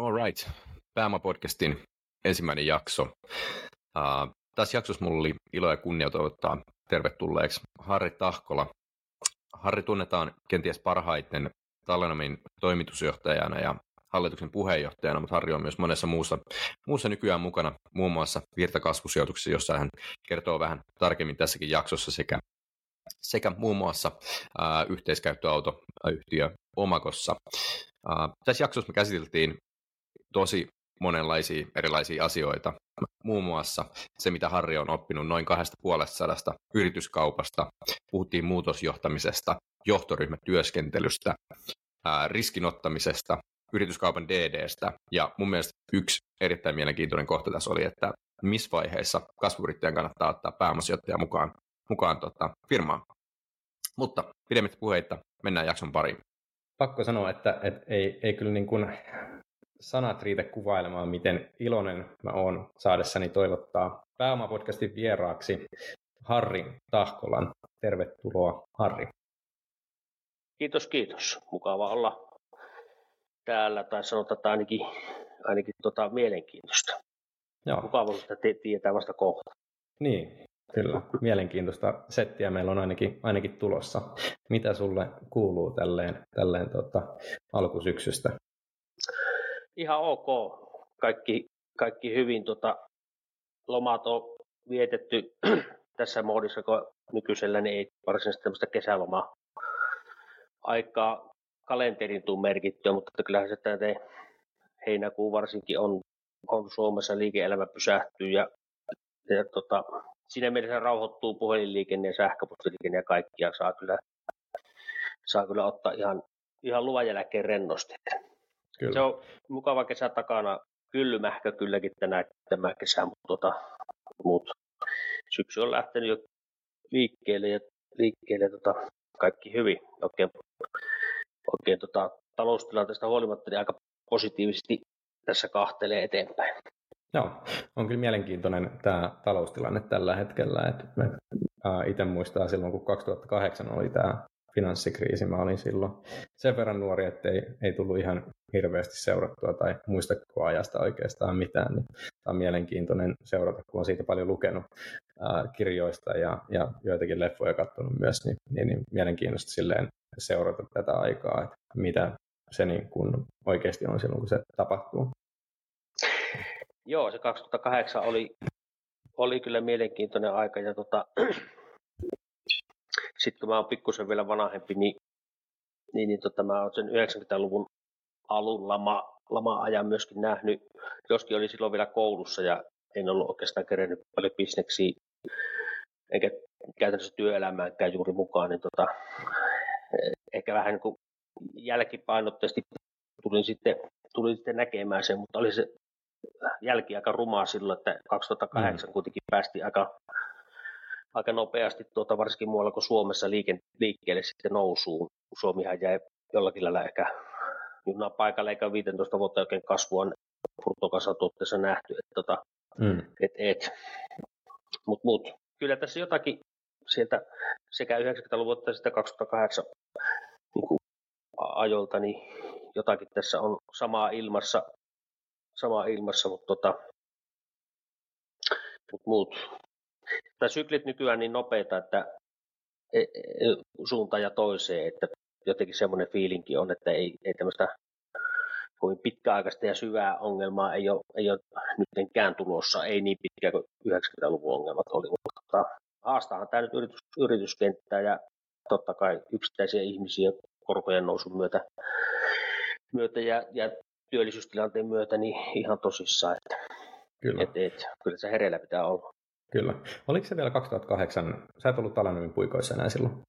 All right. Pääoma-podcastin ensimmäinen jakso. Uh, tässä jaksossa mulla oli ilo ja kunnia toivottaa tervetulleeksi Harri Tahkola. Harri tunnetaan kenties parhaiten Talenomin toimitusjohtajana ja hallituksen puheenjohtajana, mutta Harri on myös monessa muussa, muussa nykyään mukana, muun muassa virtakasvusijoituksessa, jossa hän kertoo vähän tarkemmin tässäkin jaksossa sekä, sekä muun muassa ää, yhteiskäyttöautoyhtiö Omakossa. Ää, tässä jaksossa me käsiteltiin tosi monenlaisia erilaisia asioita. Muun muassa se, mitä Harri on oppinut noin kahdesta puolesta sadasta yrityskaupasta. Puhuttiin muutosjohtamisesta, johtoryhmätyöskentelystä, riskinottamisesta, yrityskaupan DDstä. Ja mun mielestä yksi erittäin mielenkiintoinen kohta tässä oli, että missä vaiheessa kasvuyrittäjän kannattaa ottaa pääomasijoittaja mukaan, mukaan tota, firmaan. Mutta pidemmittä puheita, mennään jakson pariin. Pakko sanoa, että, että ei, ei kyllä niin kuin sanat riitä kuvailemaan, miten iloinen mä oon saadessani toivottaa Pääoma-podcastin vieraaksi Harri Tahkolan. Tervetuloa, Harri. Kiitos, kiitos. Mukava olla täällä, tai sanotaan, että ainakin, ainakin tota, mielenkiintoista. Joo. Mukava, että te tietää vasta kohta. Niin, kyllä. Mielenkiintoista settiä meillä on ainakin, ainakin tulossa. Mitä sulle kuuluu tälleen, tälleen tota, alkusyksystä? Ihan ok. Kaikki, kaikki hyvin. Tota, lomat on vietetty tässä moodissa, kun nykyisellä niin ei varsinaisesti tämmöistä kesälomaa aikaa kalenterin tuu merkittyä, mutta kyllähän se tämä heinäkuu varsinkin on, on Suomessa liike-elämä pysähtyy ja, ja tota, siinä mielessä rauhoittuu puhelinliikenne ja sähköpostiliikenne ja kaikkia saa kyllä, saa kyllä ottaa ihan, ihan luvan jälkeen rennosti. Kyllä. Se on mukava kesä takana. Kylmähkö kylläkin tänä, tämä kesä, mutta tota, mut syksy on lähtenyt jo liikkeelle ja liikkeelle tota, kaikki hyvin. Oikein, oikein tota, taloustilanteesta huolimatta niin aika positiivisesti tässä kahtelee eteenpäin. Joo, on kyllä mielenkiintoinen tämä taloustilanne tällä hetkellä. Että itse muistaa silloin, kun 2008 oli tämä finanssikriisi. Mä olin silloin sen verran nuori, että ei, ei tullut ihan hirveästi seurattua tai muista koko ajasta oikeastaan mitään. Niin tämä on mielenkiintoinen seurata, kun on siitä paljon lukenut ää, kirjoista ja, ja joitakin leffoja katsonut myös, niin, niin, niin mielenkiintoista silleen seurata tätä aikaa, että mitä se niin kun oikeasti on silloin, kun se tapahtuu. Joo, se 2008 oli, oli kyllä mielenkiintoinen aika ja tota, sitten kun mä oon pikkusen vielä vanhempi, niin, niin, niin tota, mä oon sen 90-luvun alun lama, lama-ajan myöskin nähnyt, joskin oli silloin vielä koulussa ja en ollut oikeastaan kerennyt paljon bisneksiä, enkä käytännössä työelämäänkään juuri mukaan, niin tota, ehkä vähän niin kuin jälkipainotteisesti tulin sitten, tulin sitten näkemään sen, mutta oli se jälki aika rumaa silloin, että 2008 mm. kuitenkin päästi aika aika nopeasti, tuota, varsinkin muualla kuin Suomessa liike, liikkeelle sitten nousuun. Suomihan jäi jollakin lailla ehkä junnan paikalle, eikä 15 vuotta oikein kasvua bruttokansantuotteessa nähty. Et, tota, mm. et, et. Mut, mut. Kyllä tässä jotakin sieltä sekä 90-luvun että sitten 2008 niin kuin ajolta, niin jotakin tässä on samaa ilmassa, samaa ilmassa mutta tota, mut, mut tai syklit nykyään niin nopeita, että e, e, suuntaan ja toiseen, että jotenkin semmoinen fiilinki on, että ei, ei tämmöistä kovin pitkäaikaista ja syvää ongelmaa ei ole, ei ole nyttenkään tulossa, ei niin pitkä kuin 90-luvun ongelmat oli, mutta haastahan tämä nyt yritys, yrityskenttää ja totta kai yksittäisiä ihmisiä korkojen nousun myötä, myötä ja, ja työllisyystilanteen myötä niin ihan tosissaan, että kyllä. Et, et, kyllä se hereillä pitää olla. Kyllä. Oliko se vielä 2008? Sä et ollut Talanomin puikoissa enää silloin.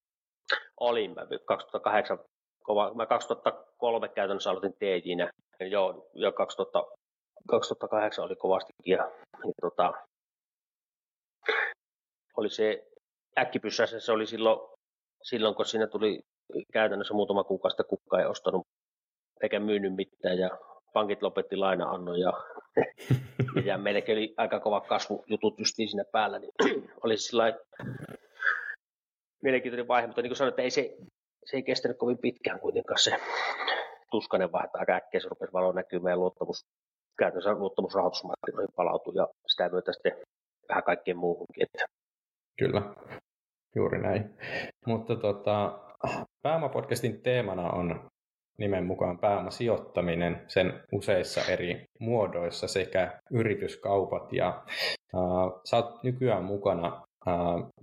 Olin. Mä 2008, kova, mä 2003 käytännössä aloitin TJnä. Joo, ja 2000, 2008 oli kovastikin. Ja, ja tota, oli se äkkipyssässä, se oli silloin, silloin, kun siinä tuli käytännössä muutama kuukausi kukka ei ostanut eikä myynyt mitään ja pankit lopetti laina-annon ja, ja meilläkin oli aika kova jutut justiin siinä päällä, niin oli sillä mielenkiintoinen vaihe, mutta niin kuin sanoin, että ei se, se ei kestänyt kovin pitkään kuitenkaan se, tuskainen vaihe, että aika äkkiä se rupesi valo näkymään ja luottamus, käytännössä luottamusrahoitusmarkkinoihin palautui ja sitä myötä sitten vähän kaikkeen muuhunkin. Että. Kyllä, juuri näin. Mutta tota, Pääomapodcastin teemana on nimen mukaan pääomasijoittaminen sen useissa eri muodoissa sekä yrityskaupat. Ja äh, sä oot nykyään mukana äh,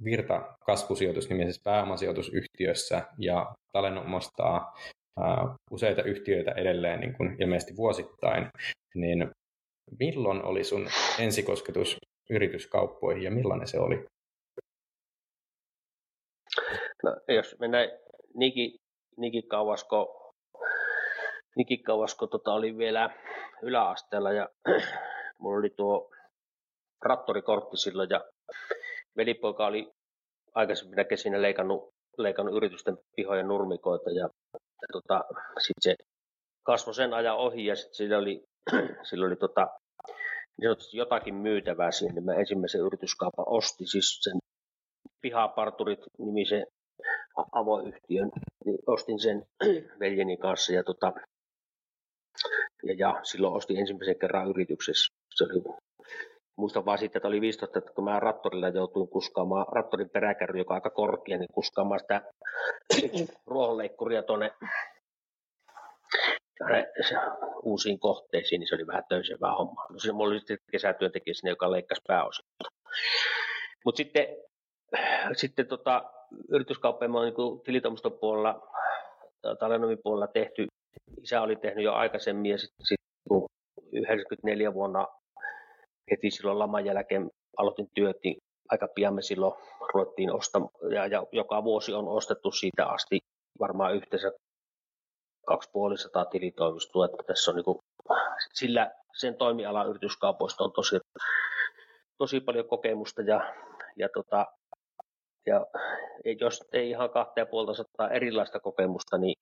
Virta kasvusijoitus-nimisessä pääomasijoitusyhtiössä ja Talen omastaa äh, useita yhtiöitä edelleen niin kuin ilmeisesti vuosittain. Niin milloin oli sun ensikosketus yrityskauppoihin ja millainen se oli? No, jos mennään niinkin, niinkin kauasko, niinkin kauasko tota oli vielä yläasteella ja mulla oli tuo traktorikortti silloin ja velipoika oli aikaisempina kesinä leikannut, leikannut yritysten pihoja nurmikoita ja, ja tota, sitten se kasvoi sen ajan ohi ja sitten sillä oli, sillä oli tota, niin jotakin myytävää sinne. Mä ensimmäisen yrityskaupan ostin siis sen pihaparturit nimisen avoyhtiön, niin ostin sen veljeni kanssa ja, tota, ja, ja silloin ostin ensimmäisen kerran yrityksessä. Se oli, muistan vaan sitten, että oli 15, että kun mä rattorilla joutuin kuskaamaan, rattorin peräkärry, joka on aika korkea, niin kuskaamaan sitä ruohonleikkuria tuonne uusiin kohteisiin, niin se oli vähän töysevää hommaa. No se mulla oli sitten kesätyöntekijä sinne, joka leikkasi pääosin. Mutta sitten, sitten tota, yrityskauppoja on niin tilitoimiston puolella, talenomin puolella tehty. Isä oli tehnyt jo aikaisemmin ja sitten sit, kun 94 vuonna heti silloin laman jälkeen aloitin työt, niin aika pian me silloin ruvettiin ostamaan, ja, ja joka vuosi on ostettu siitä asti varmaan yhteensä 250 tilitoimistoa, että tässä on niin kuin, sillä sen toimialan yrityskaupoista on tosi, tosi paljon kokemusta ja, ja tota, ja jos ei ihan kahta ja puolta sataa erilaista kokemusta, niin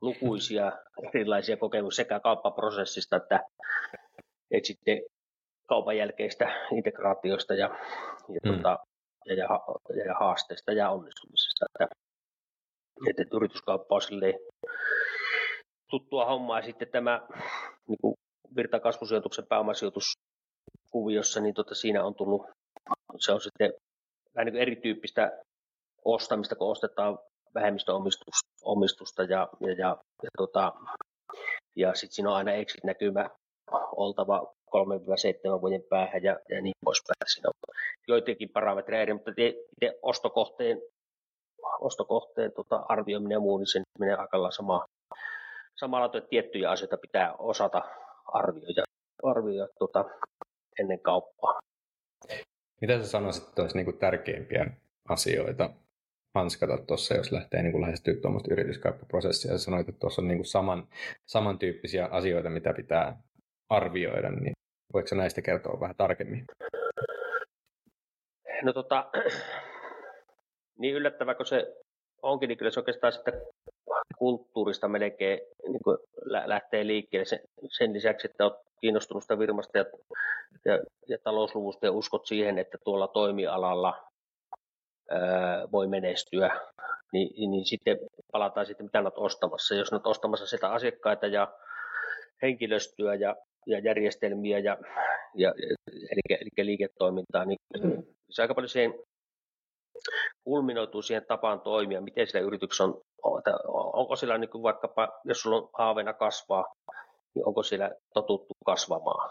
lukuisia erilaisia kokemuksia sekä kauppaprosessista että, että sitten kaupan jälkeistä integraatioista ja, ja, mm. tota, ja, ja, ja, haasteista ja onnistumisesta. Että, että yrityskauppa on tuttua hommaa ja sitten tämä niin kuin virtakasvusijoituksen pääomasijoituskuviossa, niin tota, siinä on tullut, se on sitten vähän niin erityyppistä ostamista, kun ostetaan vähemmistöomistusta ja, ja, ja, ja, tota, ja sitten siinä on aina exit-näkymä oltava 3-7 vuoden päähän ja, ja niin poispäin. Siinä on joitakin parametreja mutta itse ostokohteen, ostokohteen tota, arvioiminen ja muu, niin se menee aika sama, samalla, että tiettyjä asioita pitää osata arvioida, arvioida tota, ennen kauppaa. Mitä sä sanoisit, että olisi niin tärkeimpiä asioita hanskata tuossa, jos lähtee niin kuin lähestyä tuommoista yrityskauppaprosessia. Sanoit, että tuossa on niin kuin saman, samantyyppisiä asioita, mitä pitää arvioida, niin voiko näistä kertoa vähän tarkemmin? No tota, niin yllättävä kuin se onkin, niin kyllä se oikeastaan sitä kulttuurista melkein niin kuin lähtee liikkeelle sen, sen lisäksi, että olet kiinnostunut sitä firmasta ja, ja, ja talousluvusta ja uskot siihen, että tuolla toimialalla voi menestyä, niin, niin sitten palataan sitten, mitä olet ostamassa. Jos olet ostamassa sitä asiakkaita ja henkilöstöä ja, ja järjestelmiä ja, ja eli, eli liiketoimintaa, niin se aika paljon siihen kulminoituu siihen tapaan toimia, miten sillä yrityksessä on, onko sillä niin kuin vaikkapa, jos sulla on haaveena kasvaa, niin onko siellä totuttu kasvamaan?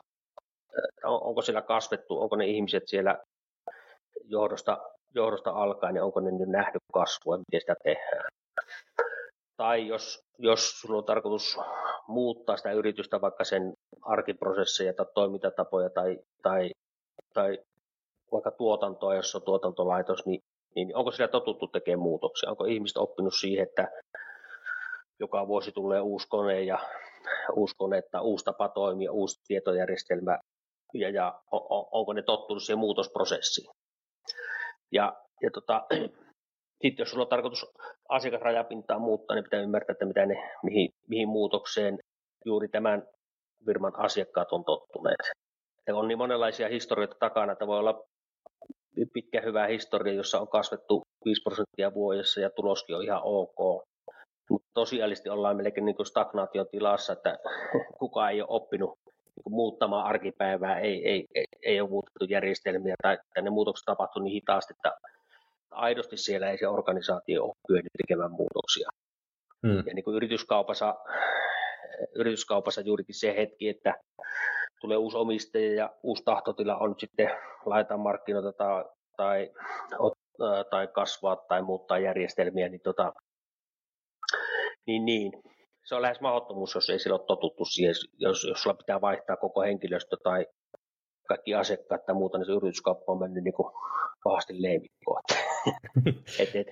Onko siellä kasvettu, onko ne ihmiset siellä johdosta, johdosta alkaen, niin onko ne nyt nähnyt kasvua, miten sitä tehdään? Tai jos, jos sulla on tarkoitus muuttaa sitä yritystä, vaikka sen arkiprosesseja tai toimintatapoja tai, tai, tai vaikka tuotantoa, jos on tuotantolaitos, niin, niin onko siellä totuttu tekemään muutoksia? Onko ihmiset oppinut siihen, että joka vuosi tulee uusi kone ja uusi kone tai uusi tapa toimia, uusi tietojärjestelmä ja, ja on, onko ne tottunut siihen muutosprosessiin. Ja, ja tota, sitten jos sulla on tarkoitus asiakasrajapintaa muuttaa, niin pitää ymmärtää, että mitä ne, mihin, mihin muutokseen juuri tämän firman asiakkaat on tottuneet. Ja on niin monenlaisia historioita takana, että voi olla pitkä hyvä historia, jossa on kasvettu 5 prosenttia vuodessa ja tuloskin on ihan ok. Mutta tosiaalisesti ollaan melkein niin stagnaatiotilassa, että kukaan ei ole oppinut niin muuttamaan arkipäivää, ei, ei, ei, ei ole muutettu järjestelmiä tai, tai ne muutokset tapahtuu niin hitaasti, että aidosti siellä ei se organisaatio ole kyennyt tekemään muutoksia. Hmm. Ja niin kuin yrityskaupassa, yrityskaupassa juurikin se hetki, että tulee uusi omistaja ja uusi tahtotila on sitten laittaa markkinoita tai, tai, tai kasvaa tai muuttaa järjestelmiä, niin, tota, niin, niin se on lähes mahdottomuus, jos ei sillä ole totuttu siihen, jos, jos sulla pitää vaihtaa koko henkilöstö tai kaikki asiakkaat tai muuta, niin se yrityskauppa on mennyt niin kuin pahasti leimikkoon. et, et,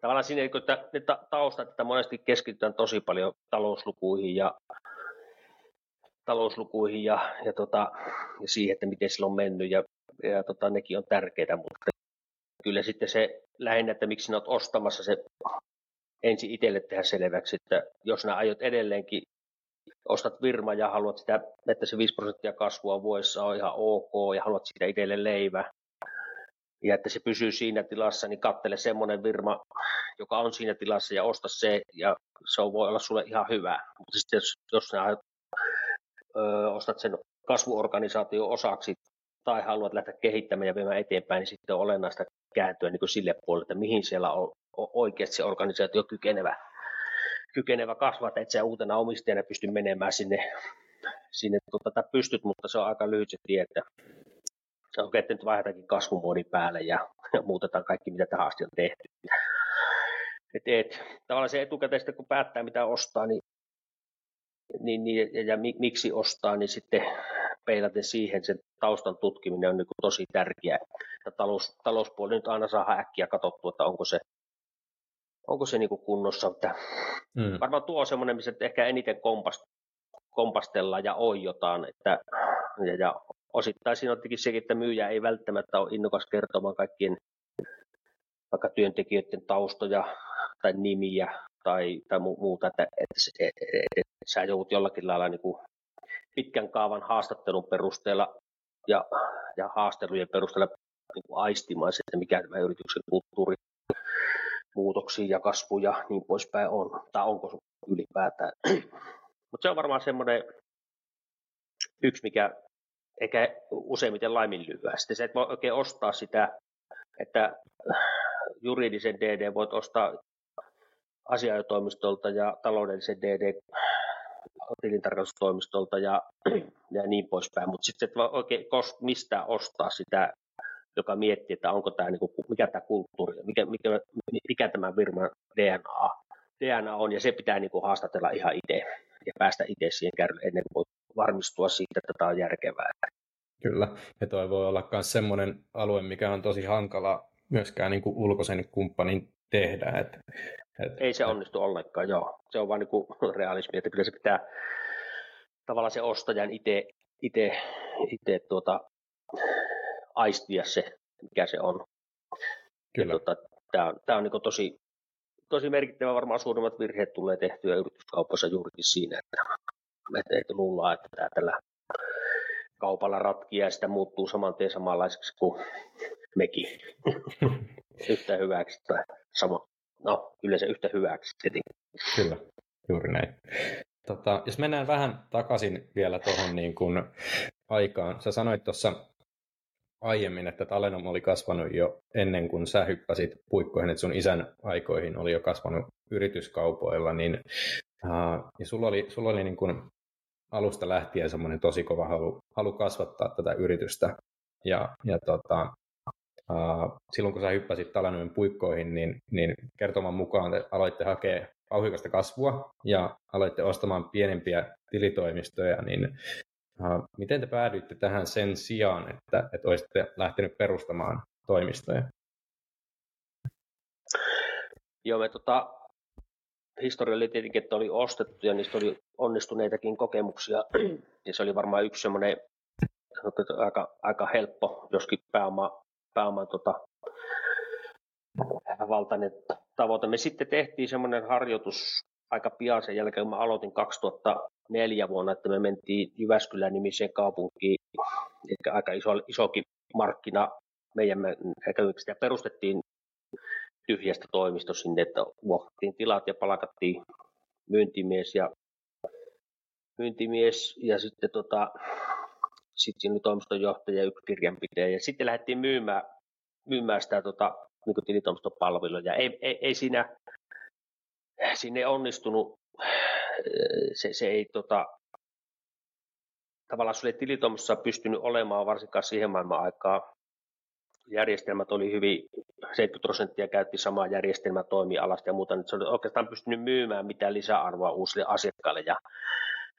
tavallaan siinä, että ne taustat, että monesti keskitytään tosi paljon talouslukuihin ja talouslukuihin ja, ja, tota, ja siihen, että miten sillä on mennyt ja, ja tota, nekin on tärkeitä, mutta kyllä sitten se lähinnä, että miksi sinä olet ostamassa se ensin itselle tehdä selväksi, että jos nämä aiot edelleenkin ostat firma ja haluat sitä, että se 5 prosenttia kasvua vuodessa on ihan ok ja haluat siitä itselle leivä, ja että se pysyy siinä tilassa, niin kattele semmoinen firma, joka on siinä tilassa ja osta se, ja se voi olla sulle ihan hyvä. Mutta sitten jos, jos sä ö, ostat sen kasvuorganisaation osaksi tai haluat lähteä kehittämään ja viemään eteenpäin, niin sitten on olennaista kääntyä niin kuin sille puolelle, että mihin siellä on oikeasti se organisaatio kykenevä, kykenevä kasvaa, että et sä uutena omistajana pysty menemään sinne, sinne tai pystyt, mutta se on aika lyhyt se tie, että on että nyt vaihdetaankin kasvumuodin päälle ja, ja muutetaan kaikki, mitä tähän asti on tehty. Et, et, tavallaan se etukäteen kun päättää, mitä ostaa, niin, niin, niin ja, ja miksi ostaa, niin sitten peilaten siihen sen taustan tutkiminen on niin tosi tärkeää. Talous, talouspuoli nyt aina saa äkkiä katsottua, että onko se, onko se niin kuin kunnossa. Että mm. Varmaan tuo on semmoinen, missä ehkä eniten kompast, kompastellaan ja on jotain. Että, ja, ja osittain siinä on sekin, että myyjä ei välttämättä ole innokas kertomaan kaikkien vaikka työntekijöiden taustoja tai nimiä tai, tai muuta, että, että, että, että, että sä joudut jollakin lailla niin kuin pitkän kaavan haastattelun perusteella ja, ja haastelujen perusteella niin kuin aistimaan se, että mikä tämä yrityksen kulttuuri muutoksiin ja kasvu ja niin poispäin on, tai onko ylipäätään. Mutta se on varmaan semmoinen yksi, mikä eikä useimmiten laiminlyöä. Sitten se, että voi oikein ostaa sitä, että juridisen DD voit ostaa asiajotoimistolta ja taloudellisen DD tilintarkastustoimistolta ja, ja niin poispäin, mutta sitten et voi oikein mistään ostaa sitä, joka miettii, että onko tämä, niin kuin, mikä tämä kulttuuri, mikä, mikä, mikä tämä firman DNA, DNA on, ja se pitää niin kuin, haastatella ihan itse ja päästä itse siihen kärrylle ennen kuin voi varmistua siitä, että tämä on järkevää. Kyllä, ja toi voi olla myös semmoinen alue, mikä on tosi hankala myöskään niin kuin ulkoisen kumppanin tehdä. Et, et, Ei se onnistu ollenkaan, joo. Se on vain niin realismi, että kyllä se pitää tavallaan se ostajan itse, itse, itse tuota, aistia se, mikä se on. Kyllä. tuota, tämä on, tämä on niin tosi, tosi merkittävä, varmaan suurimmat virheet tulee tehtyä yrityskaupassa juurikin siinä, että, että, että luullaan, että tämä tällä kaupalla ratkia ja sitä muuttuu saman tien samanlaiseksi kuin mekin. yhtä hyväksi tai sama. No, kyllä se yhtä hyväksi tietenkin. Kyllä, juuri näin. Tota, jos mennään vähän takaisin vielä tuohon niin kuin aikaan. Sä sanoit tuossa aiemmin, että Talenom oli kasvanut jo ennen kuin sä hyppäsit puikkoihin, että sun isän aikoihin oli jo kasvanut yrityskaupoilla, niin uh, ja sulla oli, sulla oli niin kuin alusta lähtien semmoinen tosi kova halu, halu kasvattaa tätä yritystä. Ja, ja tota, uh, silloin kun sä hyppäsit Talanomen puikkoihin, niin, niin kertoman mukaan te aloitte hakea vauhikasta kasvua ja aloitte ostamaan pienempiä tilitoimistoja, niin miten te päädyitte tähän sen sijaan, että, että olisitte lähtenyt perustamaan toimistoja? Joo, me tota, historia oli tietenkin, että oli ostettu ja niistä oli onnistuneitakin kokemuksia. Ja se oli varmaan yksi semmoinen aika, aika helppo, joskin pääoma, pääoma tota, valtainen tavoite. Me sitten tehtiin semmoinen harjoitus aika pian sen jälkeen, kun mä aloitin 2004 vuonna, että me mentiin Jyväskylän nimiseen kaupunkiin, eli aika iso, isokin markkina meidän ja perustettiin tyhjästä toimisto sinne, että vuokrattiin tilat ja palkattiin myyntimies ja myyntimies ja sitten tota, sitten siinä oli toimistonjohtaja ja yksi kirjanpitäjä. Ja sitten lähdettiin myymään, myymään sitä tota, niin tilitoimiston palveluja. Ei, ei, ei siinä, siinä ei onnistunut, se, se ei tota, tavallaan sulle tilitoimistossa pystynyt olemaan varsinkaan siihen maailman aikaa. Järjestelmät oli hyvin, 70 prosenttia käytti samaa järjestelmää toimialasta ja muuta, niin se oli oikeastaan pystynyt myymään mitään lisäarvoa uusille asiakkaille. Ja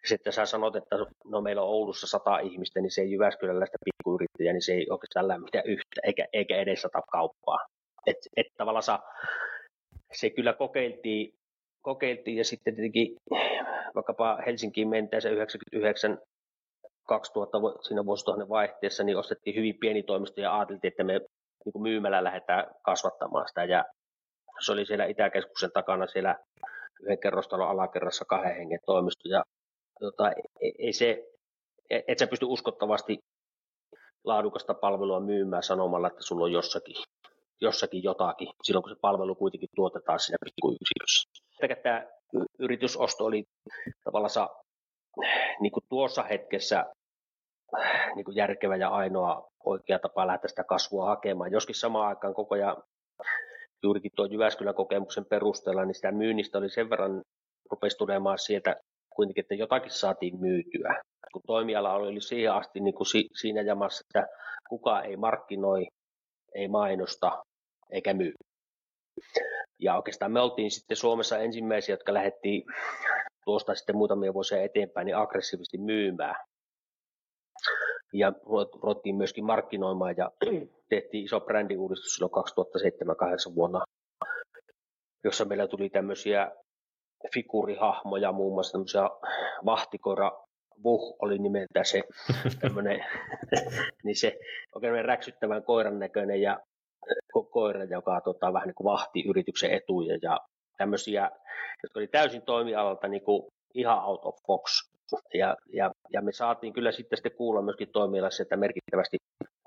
sitten sä sanot, että no meillä on Oulussa sata ihmistä, niin se ei Jyväskyläläistä pikkuyrittäjä, niin se ei oikeastaan lämmitä yhtä, eikä, eikä edes sata kauppaa. Et, et tavallaan se kyllä kokeiltiin, kokeiltiin ja sitten tietenkin vaikkapa Helsinkiin mentäessä 99 2000 siinä vuosituhannen vaihteessa, niin ostettiin hyvin pieni toimisto ja ajateltiin, että me niin kuin myymällä lähdetään kasvattamaan sitä. Ja se oli siellä Itäkeskuksen takana siellä yhden kerrostalon alakerrassa kahden hengen toimisto. Ja tota, ei se, et sä pysty uskottavasti laadukasta palvelua myymään sanomalla, että sulla on jossakin, jossakin jotakin, silloin kun se palvelu kuitenkin tuotetaan siinä pikkuyksikössä. Tämä yritysosto oli tavallaan niin kuin tuossa hetkessä niin kuin järkevä ja ainoa oikea tapa lähteä sitä kasvua hakemaan. Joskin samaan aikaan koko ajan juurikin tuo Jyväskylän kokemuksen perusteella, niin sitä myynnistä oli sen verran rupesi tulemaan sieltä kuitenkin, että jotakin saatiin myytyä. Kun toimiala oli siihen asti niin kuin si- siinä jamassa, että kukaan ei markkinoi, ei mainosta eikä myy. Ja oikeastaan me oltiin sitten Suomessa ensimmäisiä, jotka lähdettiin tuosta sitten muutamia vuosia eteenpäin niin aggressiivisesti myymään. Ja ruvettiin myöskin markkinoimaan ja tehtiin iso brändiuudistus silloin 2007-2008 vuonna, jossa meillä tuli tämmöisiä figuurihahmoja, muun muassa tämmöisiä vahtikoira Vuh oli nimeltä se niin se oikein räksyttävän koiran näköinen ja koira, joka tota, vähän niin kuin vahti yrityksen etuja ja tämmöisiä, jotka oli täysin toimialalta niin kuin ihan out of box. Ja, ja, ja me saatiin kyllä sitten, sitten kuulla myöskin toimialassa, että merkittävästi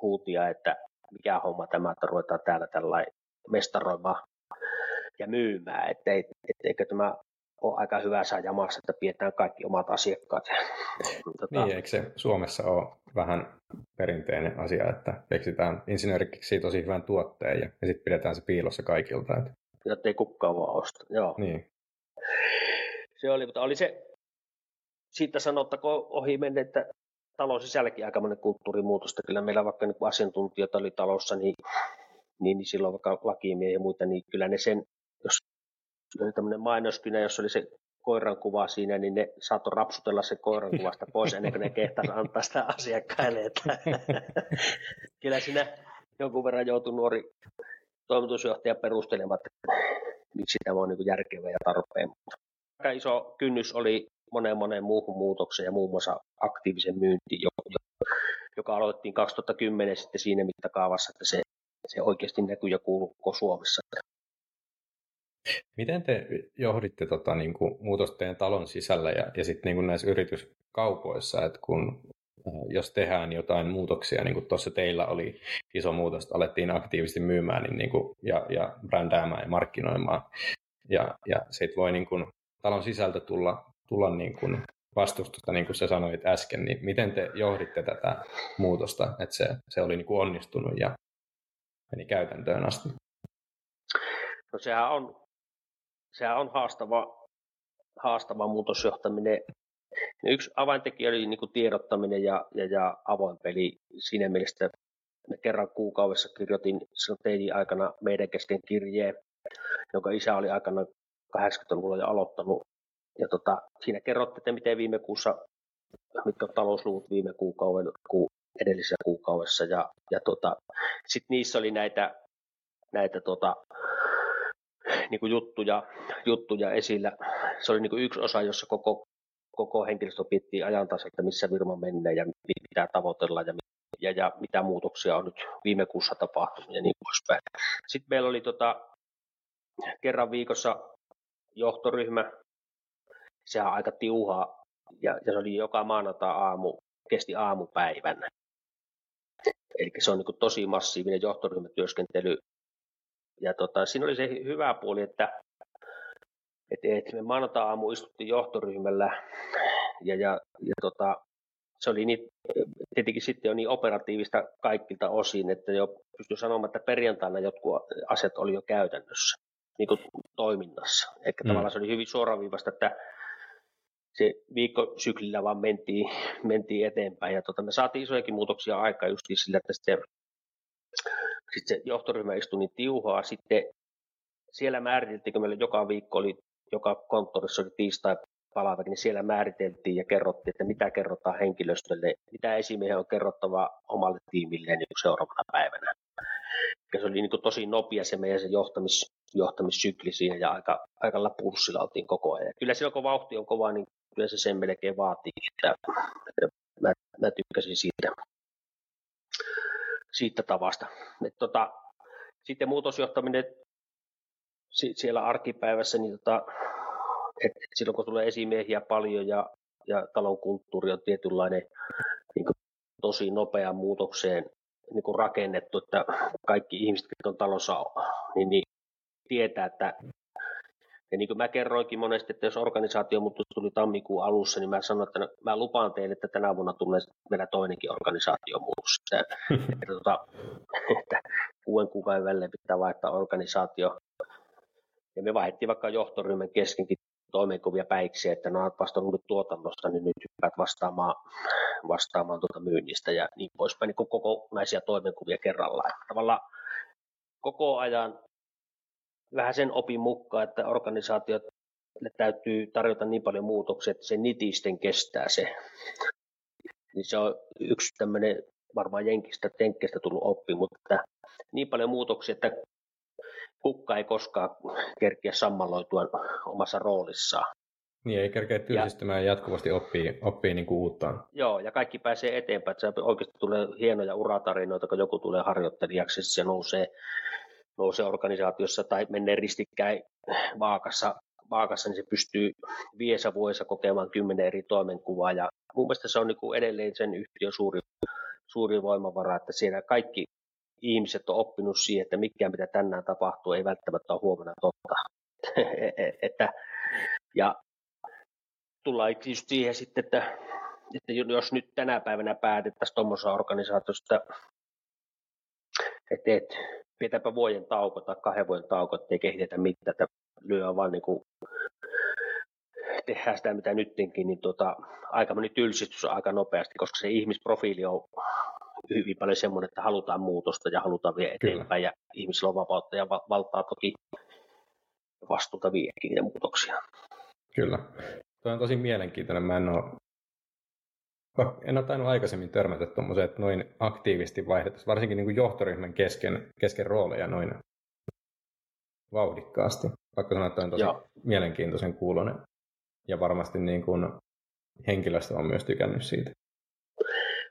huutia, että mikä homma tämä, että ruvetaan täällä tällainen mestaroimaan ja myymään, että et, eikö tämä on aika hyvä saa jamassa, että pidetään kaikki omat asiakkaat. tota... Niin, eikö se Suomessa ole vähän perinteinen asia, että keksitään insinööriksi tosi hyvän tuotteen ja, ja sitten pidetään se piilossa kaikilta. Että... Jotta ei kukaan vaan osta, joo. Niin. Se oli, mutta oli se, siitä sanottako ohi menne, että talon sisälläkin aika kulttuurimuutos, että kyllä meillä vaikka niin asiantuntijoita oli talossa, niin, niin, niin silloin vaikka lakimiehiä ja muita, niin kyllä ne sen, jos oli tämmöinen mainoskynä, jossa oli se koiran kuva siinä, niin ne saattoi rapsutella se koiran kuvasta pois ennen kuin ne kehtaisi antaa sitä asiakkaille. Kyllä siinä jonkun verran joutui nuori toimitusjohtaja perustelemaan, että miksi tämä on niin järkevä ja tarpeen. Aika iso kynnys oli moneen moneen muuhun muutokseen ja muun muassa aktiivisen myynti, joka aloitettiin 2010 sitten siinä mittakaavassa, että se, se oikeasti näkyy ja kuuluu koko Suomessa. Miten te johditte tota, niin kuin, muutosta teidän talon sisällä ja, ja sitten niin näissä yrityskaupoissa, että kun äh, jos tehdään jotain muutoksia, niin kuin tuossa teillä oli iso muutos, alettiin aktiivisesti myymään niin, niin kuin, ja, ja brändäämään ja markkinoimaan, ja, ja sitten voi niin kuin, talon sisältä tulla, tulla niin kuin vastustusta, niin kuin sä sanoit äsken, niin miten te johditte tätä muutosta, että se, se oli niin kuin onnistunut ja meni käytäntöön asti? No sehän on sehän on haastava, haastava muutosjohtaminen. Yksi avaintekijä oli niin kuin tiedottaminen ja, ja, ja avoin peli siinä mielessä, me kerran kuukaudessa kirjoitin teidin aikana meidän kesken kirjeen, jonka isä oli aikana 80-luvulla jo aloittanut. Ja tota, siinä kerrotte, että miten viime kuussa, mitkä on talousluvut viime kuukauden, ku, edellisessä kuukaudessa. Ja, ja tota, sitten niissä oli näitä, näitä tota, niin kuin juttuja, juttuja esillä. Se oli niin kuin yksi osa, jossa koko, koko henkilöstö piti ajantaisa, että missä firma menee ja mitä tavoitella ja, ja, ja mitä muutoksia on nyt viime kuussa tapahtunut ja niin poispäin. Sitten meillä oli tota, kerran viikossa johtoryhmä, sehän on aika tiuhaa, ja, ja se oli joka maanantai-aamu, kesti aamupäivän. Eli se on niin tosi massiivinen johtoryhmätyöskentely ja tota, siinä oli se hyvä puoli, että et, et me maanantai-aamu istuttiin johtoryhmällä ja, ja, ja tota, se oli niin, tietenkin sitten jo niin operatiivista kaikilta osin, että jo pystyy sanomaan, että perjantaina jotkut asiat oli jo käytännössä niin kuin toiminnassa. Eli mm. tavallaan se oli hyvin suoraviivasta, että se viikkosyklillä vaan mentiin, mentiin eteenpäin. Ja tota, me saatiin isojakin muutoksia aikaa just sillä, että sitten, sitten se johtoryhmä istui niin tiuhaa. Sitten siellä määriteltiin, kun meillä joka viikko oli, joka konttorissa oli tiistai palaveri, niin siellä määriteltiin ja kerrottiin, että mitä kerrotaan henkilöstölle, mitä esimiehen on kerrottava omalle tiimilleen niin seuraavana päivänä. Ja se oli niin kuin tosi nopea se meidän se johtamis, johtamissykli siinä ja aika, aika pulssilla oltiin koko ajan. Kyllä silloin kun vauhti on kova, niin kyllä se sen melkein vaatii, että mä, mä tykkäsin siitä, siitä tavasta. Et tota, sitten muutosjohtaminen siellä arkipäivässä, niin tota, et silloin kun tulee esimiehiä paljon ja, ja talon kulttuuri on tietynlainen niin kuin tosi nopeaan muutokseen niin kuin rakennettu, että kaikki ihmiset, jotka on talossa, niin, niin tietää, että ja niin kuin mä kerroinkin monesti, että jos organisaatio muutos tuli tammikuun alussa, niin mä sanoin, että no, mä lupaan teille, että tänä vuonna tulee meillä toinenkin organisaatiomuutos. Että, että, tuota, että kuuden kuukauden välein pitää vaihtaa organisaatio. Ja me vaihdettiin vaikka johtoryhmän keskenkin toimenkuvia päiksi, että no olet vastannut nyt tuotannosta, niin nyt hyppäät vastaamaan, vastaamaan tuota myynnistä ja niin poispäin, niin kokonaisia toimenkuvia kerrallaan. Tavallaan koko ajan vähän sen opin mukaan, että organisaatiot täytyy tarjota niin paljon muutoksia, että se nitisten kestää se. Niin se on yksi tämmöinen varmaan jenkistä, tenkkeistä tullut oppi, mutta niin paljon muutoksia, että kukka ei koskaan kerkiä sammaloitua omassa roolissaan. Niin, ei kerkeä tylsistymään ja jatkuvasti oppii, oppii niin kuin uutta. Joo, ja kaikki pääsee eteenpäin. Että se oikeasti tulee hienoja uratarinoita, kun joku tulee harjoittelijaksi, se nousee nousee organisaatiossa tai menee ristikkäin vaakassa, vaakassa, niin se pystyy viesa vuodessa kokemaan kymmenen eri toimenkuvaa. Ja mun mielestä se on niin kuin edelleen sen yhtiön suuri, suuri voimavara, että siellä kaikki ihmiset on oppinut siihen, että mikään mitä tänään tapahtuu ei välttämättä ole huomenna totta. E, e, että, ja tullaan just siihen sitten, että, että jos nyt tänä päivänä päätettäisiin tuommoisessa organisaatiossa, että, että pidetäänpä vuoden tauko tai kahden vuoden tauko, ettei kehitetä mitään, että lyö vaan niin kuin tehdään sitä mitä nytkin, niin tuota, aika moni tylsitys aika nopeasti, koska se ihmisprofiili on hyvin paljon semmoinen, että halutaan muutosta ja halutaan vie eteenpäin Kyllä. ja ihmisillä on vapautta ja valtaa toki vastuuta viekin niitä muutoksia. Kyllä. Tuo on tosi mielenkiintoinen. Mä en ole en ole tainnut aikaisemmin törmätä tuommoiseen, että noin aktiivisesti vaihdettaisiin, varsinkin niin kuin johtoryhmän kesken, kesken rooleja noin vauhdikkaasti. Pakko sanoa, että on tosi Joo. mielenkiintoisen kuulonen. Ja varmasti niin kuin henkilöstö on myös tykännyt siitä.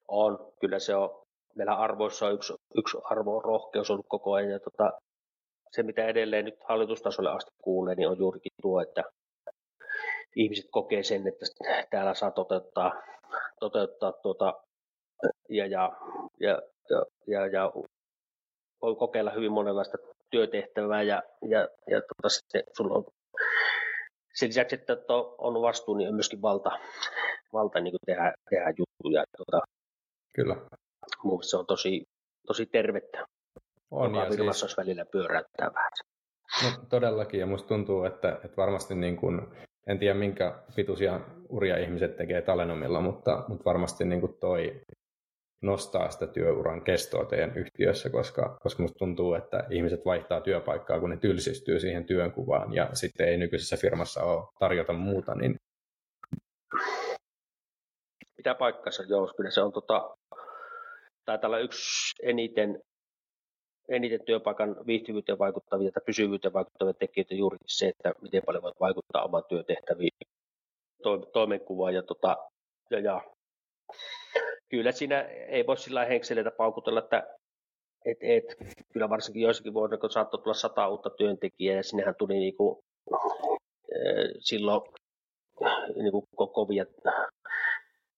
On, kyllä se on. Meillä arvoissa on yksi, yksi arvo on rohkeus ollut koko ajan. Ja tota, se, mitä edelleen nyt hallitustasolle asti kuulee, niin on juurikin tuo, että ihmiset kokee sen, että täällä saa toteuttaa toteuttaa tuota, ja, ja, ja, ja, ja, ja voi kokeilla hyvin monenlaista työtehtävää ja, ja, ja tuota, sitten sulla on sen lisäksi, että on vastuu, niin on myöskin valta, valta niin kuin tehdä, tehdä juttuja. Tuota, Kyllä. Mun se on tosi, tosi tervettä. On, ja siis... välillä pyöräyttää vähän. No todellakin, ja musta tuntuu, että, että varmasti niin kuin en tiedä minkä pituisia uria ihmiset tekee Talenomilla, mutta, mutta varmasti niin kuin toi nostaa sitä työuran kestoa teidän yhtiössä, koska, koska musta tuntuu, että ihmiset vaihtaa työpaikkaa, kun ne tylsistyy siihen työnkuvaan ja sitten ei nykyisessä firmassa ole tarjota muuta, niin Pitää paikkansa, joo. Kyllä se on tota, taitaa olla yksi eniten eniten työpaikan viihtyvyyteen vaikuttavia tai pysyvyyteen vaikuttavia tekijöitä juuri se, että miten paljon voit vaikuttaa oman työtehtäviin, to, toimenkuvaan ja, tota, ja, ja. Kyllä siinä ei voi sillä henkseleitä paukutella, että et, et, kyllä varsinkin joissakin vuosina, kun saattoi tulla sata uutta työntekijää ja sinnehän tuli niinku, silloin niinku kovia,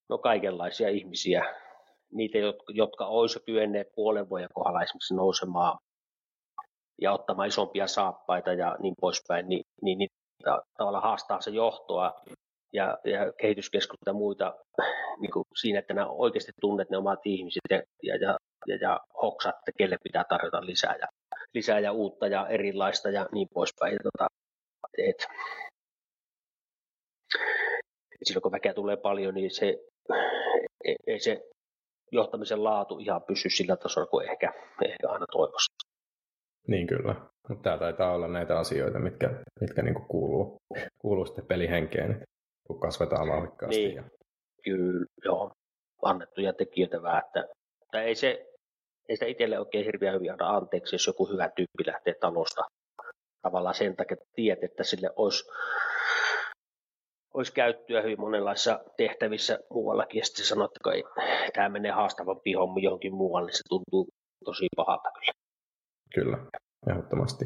no kaikenlaisia ihmisiä, niitä, jotka, olisivat kyenneet puolen vuoden kohdalla esimerkiksi nousemaan ja ottamaan isompia saappaita ja niin poispäin, niin, niin, niin tavallaan haastaa se johtoa ja, ja kehityskeskusta ja muita niin kuin siinä, että nämä oikeasti tunnet ne omat ihmiset ja, ja, ja, ja, ja että kelle pitää tarjota lisää ja, lisää ja uutta ja erilaista ja niin poispäin. Ja, tota, et, silloin kun väkeä tulee paljon, niin se, ei, ei se johtamisen laatu ihan pysy sillä tasolla kuin ehkä, ehkä aina toivoisi. Niin kyllä. Mutta tämä taitaa olla näitä asioita, mitkä, mitkä niinku kuuluu, kuuluu sitten pelihenkeen, kun kasvetaan vauhikkaasti. Niin. Ja... Kyllä, joo. Annettuja tekijöitä vähän, että, että ei, se, ei sitä itselle oikein hirveän hyvin anna anteeksi, jos joku hyvä tyyppi lähtee talosta. Tavallaan sen takia, että tiedät, että sille olisi, olisi käyttöä hyvin monenlaisissa tehtävissä muuallakin, ja sitten sanoo, että ei, tämä menee haastavampi homma johonkin muualle, niin se tuntuu tosi pahalta kyllä. Kyllä, ehdottomasti.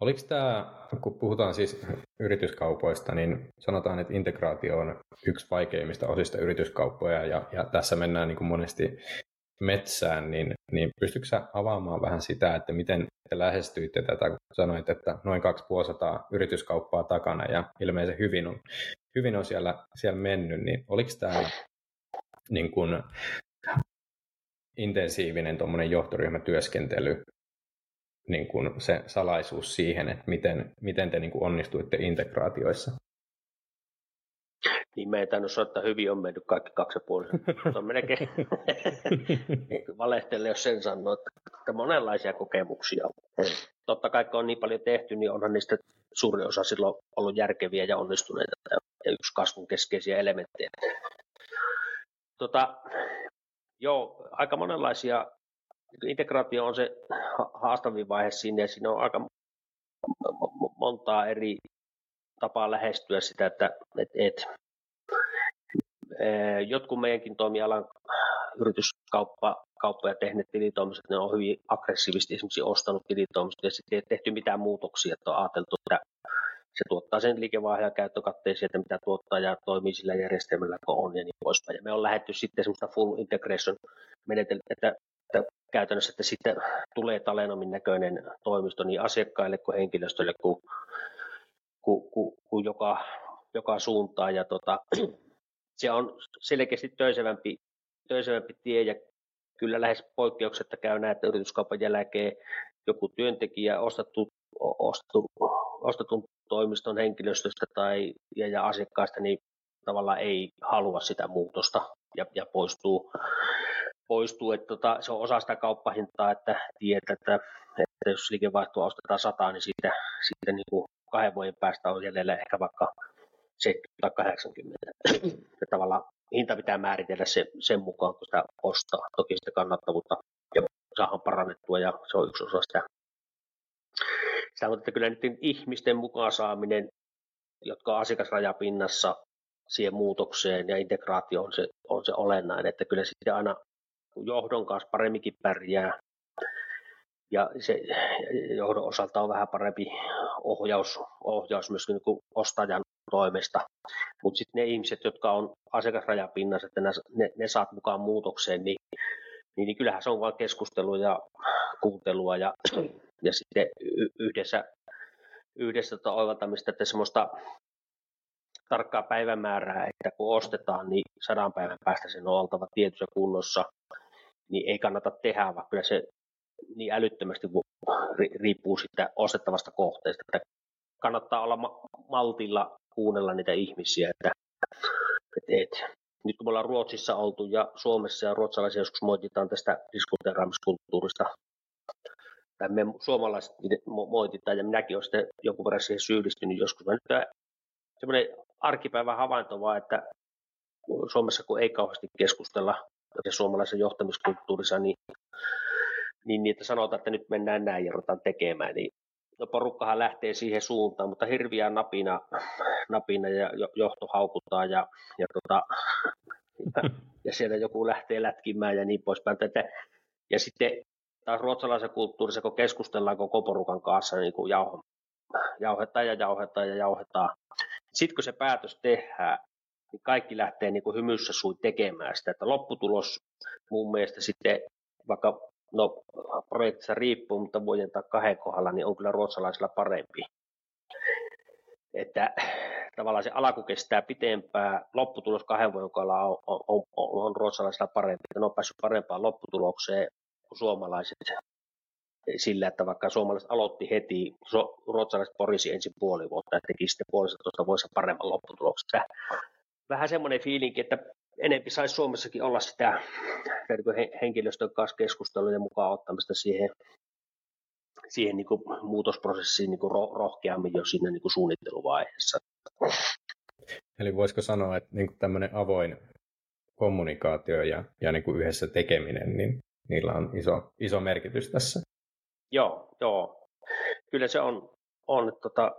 Oliko tämä, kun puhutaan siis yrityskaupoista, niin sanotaan, että integraatio on yksi vaikeimmista osista yrityskauppoja, ja, ja tässä mennään niin kuin monesti metsään, niin, niin pystytkö sä avaamaan vähän sitä, että miten te lähestyitte tätä, kun sanoit, että noin 250 yrityskauppaa takana ja ilmeisesti hyvin on, hyvin on siellä, siellä mennyt, niin oliko tämä niin kuin, intensiivinen johtoryhmätyöskentely niin kuin se salaisuus siihen, että miten, miten te niin kuin onnistuitte integraatioissa? Niin me ei tainnut sanoa, että hyvin on mennyt kaikki kaksi ja puoli. Se on melkein valehtelle, jos sen sanoo, että monenlaisia kokemuksia on. Totta kai kun on niin paljon tehty, niin onhan niistä suuri osa silloin ollut järkeviä ja onnistuneita ja yksi kasvun keskeisiä elementtejä. Tota, joo, aika monenlaisia integraatio on se haastavin vaihe siinä ja siinä on aika montaa eri tapaa lähestyä sitä, että et, et, jotkut meidänkin toimialan yrityskauppa kauppoja tehneet tilitoimiset, ne on hyvin aggressiivisesti esimerkiksi ostanut tilitoimiset ja sitten ei tehty mitään muutoksia, että on ajateltu, että se tuottaa sen liikevaihdon käyttökatteen sieltä, mitä tuottaa ja toimii sillä järjestelmällä, kun on ja niin poispäin. Ja me on lähetty sitten semmoista full integration menetelmää, että, että käytännössä, että sitten tulee Talenomin näköinen toimisto niin asiakkaille kuin henkilöstölle kuin, kuin, kuin, kuin joka, joka suuntaan. Ja tota, se on selkeästi töisevämpi, töisevämpi tie ja kyllä lähes poikkeuksetta käy näin, että yrityskaupan jälkeen joku työntekijä ostettu, ostettu, ostetun toimiston henkilöstöstä tai, ja, ja asiakkaista niin tavallaan ei halua sitä muutosta ja, ja poistuu poistuu. Että tota, se on osa sitä kauppahintaa, että tiedät, että, että jos liikevaihtoa ostetaan sataa, niin siitä, siitä niin kuin kahden vuoden päästä on jäljellä ehkä vaikka 70 tai 80. Ja tavallaan hinta pitää määritellä se, sen mukaan, kun sitä ostaa. Toki sitä kannattavuutta ja saadaan parannettua ja se on yksi osa sitä. Sitä että kyllä niiden ihmisten mukaan saaminen, jotka on asiakasrajapinnassa siihen muutokseen ja integraatio on se, on se olennainen, että kyllä sitten aina johdon kanssa paremminkin pärjää. Ja se johdon osalta on vähän parempi ohjaus, ohjaus myöskin niin ostajan toimesta. Mutta sitten ne ihmiset, jotka on asiakasrajapinnassa, että ne, ne, saat mukaan muutokseen, niin, niin, niin kyllähän se on vain keskustelua ja kuuntelua ja, ja sitten yhdessä, yhdessä tota oivaltamista, että semmoista tarkkaa päivämäärää, että kun ostetaan, niin sadan päivän päästä sen on oltava tietyssä kunnossa niin ei kannata tehdä, vaan kyllä se niin älyttömästi riippuu siitä ostettavasta kohteesta. Että kannattaa olla maltilla kuunnella niitä ihmisiä, että, että nyt kun me ollaan Ruotsissa oltu ja Suomessa ja ruotsalaisia joskus moititaan tästä diskuteeraamiskulttuurista, tai me suomalaiset moititaan, ja minäkin olen sitten jonkun verran siihen syyllistynyt joskus. Mä nyt semmoinen arkipäivän havainto vaan, että Suomessa kun ei kauheasti keskustella suomalaisen johtamiskulttuurissa, niin, niin niitä sanotaan, että nyt mennään näin ja ruvetaan tekemään, niin no porukkahan lähtee siihen suuntaan, mutta hirviä napina, napina ja johto haukuttaa ja, ja, tota, ja, ja siellä joku lähtee lätkimään ja niin poispäin. Että, ja sitten taas ruotsalaisen kulttuurissa, kun keskustellaan koko porukan kanssa, niin kuin jauho, jauhetaan ja jauhetaan ja jauhetaan. Sitten kun se päätös tehdään, niin kaikki lähtee niin kuin hymyssä sui tekemään sitä. Että lopputulos mun mielestä sitten, vaikka no projektissa riippuu, mutta vuoden tai kahden kohdalla, niin on kyllä ruotsalaisilla parempi. Että tavallaan se alku kestää pitempään, lopputulos kahden vuoden kohdalla on, on, on, on ruotsalaisilla parempi. Ne on päässyt parempaan lopputulokseen kuin suomalaiset sillä, että vaikka suomalaiset aloitti heti, ruotsalaiset porisi ensin puoli vuotta ja teki sitten puolesta vuosi paremman lopputuloksen. Vähän semmoinen fiilinki, että enempi saisi Suomessakin olla sitä henkilöstön kanssa keskustelujen mukaan ottamista siihen, siihen niin kuin muutosprosessiin niin kuin rohkeammin jo siinä niin kuin suunnitteluvaiheessa. Eli voisiko sanoa, että niin kuin tämmöinen avoin kommunikaatio ja, ja niin kuin yhdessä tekeminen, niin niillä on iso, iso merkitys tässä. Joo, joo. Kyllä se on, on tota,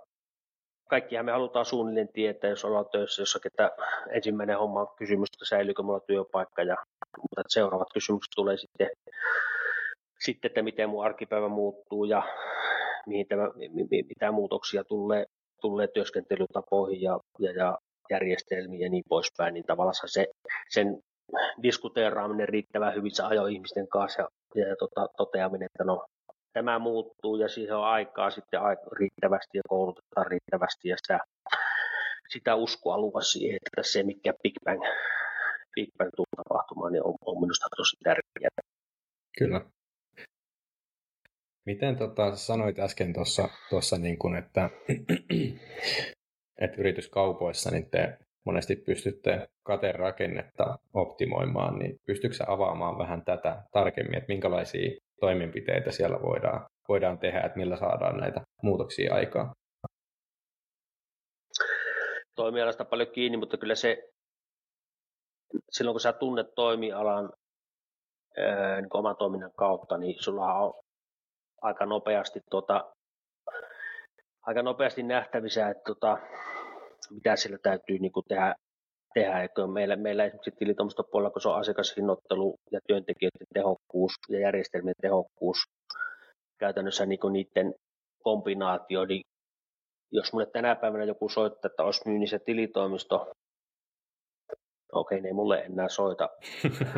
kaikkihan me halutaan suunnilleen tietää, jos ollaan töissä jossakin, että ensimmäinen homma on kysymys, että säilyykö mulla työpaikka ja mutta seuraavat kysymykset tulee sitten, sitten, että miten mun arkipäivä muuttuu ja mihin tämä, mitä muutoksia tulee, tulee työskentelytapoihin ja, ja, ja järjestelmiin ja niin poispäin, niin tavallaan se, sen diskuteeraaminen riittävän hyvissä ajoihmisten kanssa ja, ja, tota, toteaminen, että no tämä muuttuu ja siihen on aikaa sitten riittävästi ja koulutetaan riittävästi ja sitä, sitä uskoa luva siihen, että se mikä Big Bang, Big Bang tulee tapahtumaan, niin on, on minusta tosi tärkeää. Kyllä. Miten tota, sanoit äsken tuossa, niin kuin, että, että yrityskaupoissa niin te monesti pystytte katerakennetta optimoimaan, niin pystytkö avaamaan vähän tätä tarkemmin, että minkälaisia toimenpiteitä siellä voidaan, voidaan tehdä, että millä saadaan näitä muutoksia aikaa? Toimialasta paljon kiinni, mutta kyllä se, silloin kun sä tunnet toimialan niin oman toiminnan kautta, niin sulla on aika nopeasti, tuota, aika nopeasti nähtävissä, että tuota, mitä sillä täytyy niin kuin tehdä tehdä. Eikö meillä, meillä esimerkiksi tilitoimistopuolella, kun se on asiakashinnoittelu ja työntekijöiden tehokkuus ja järjestelmien tehokkuus, käytännössä niin niiden kombinaatio, niin jos mulle tänä päivänä joku soittaa, että olisi myynnissä tilitoimisto, okei, ne ei mulle enää soita,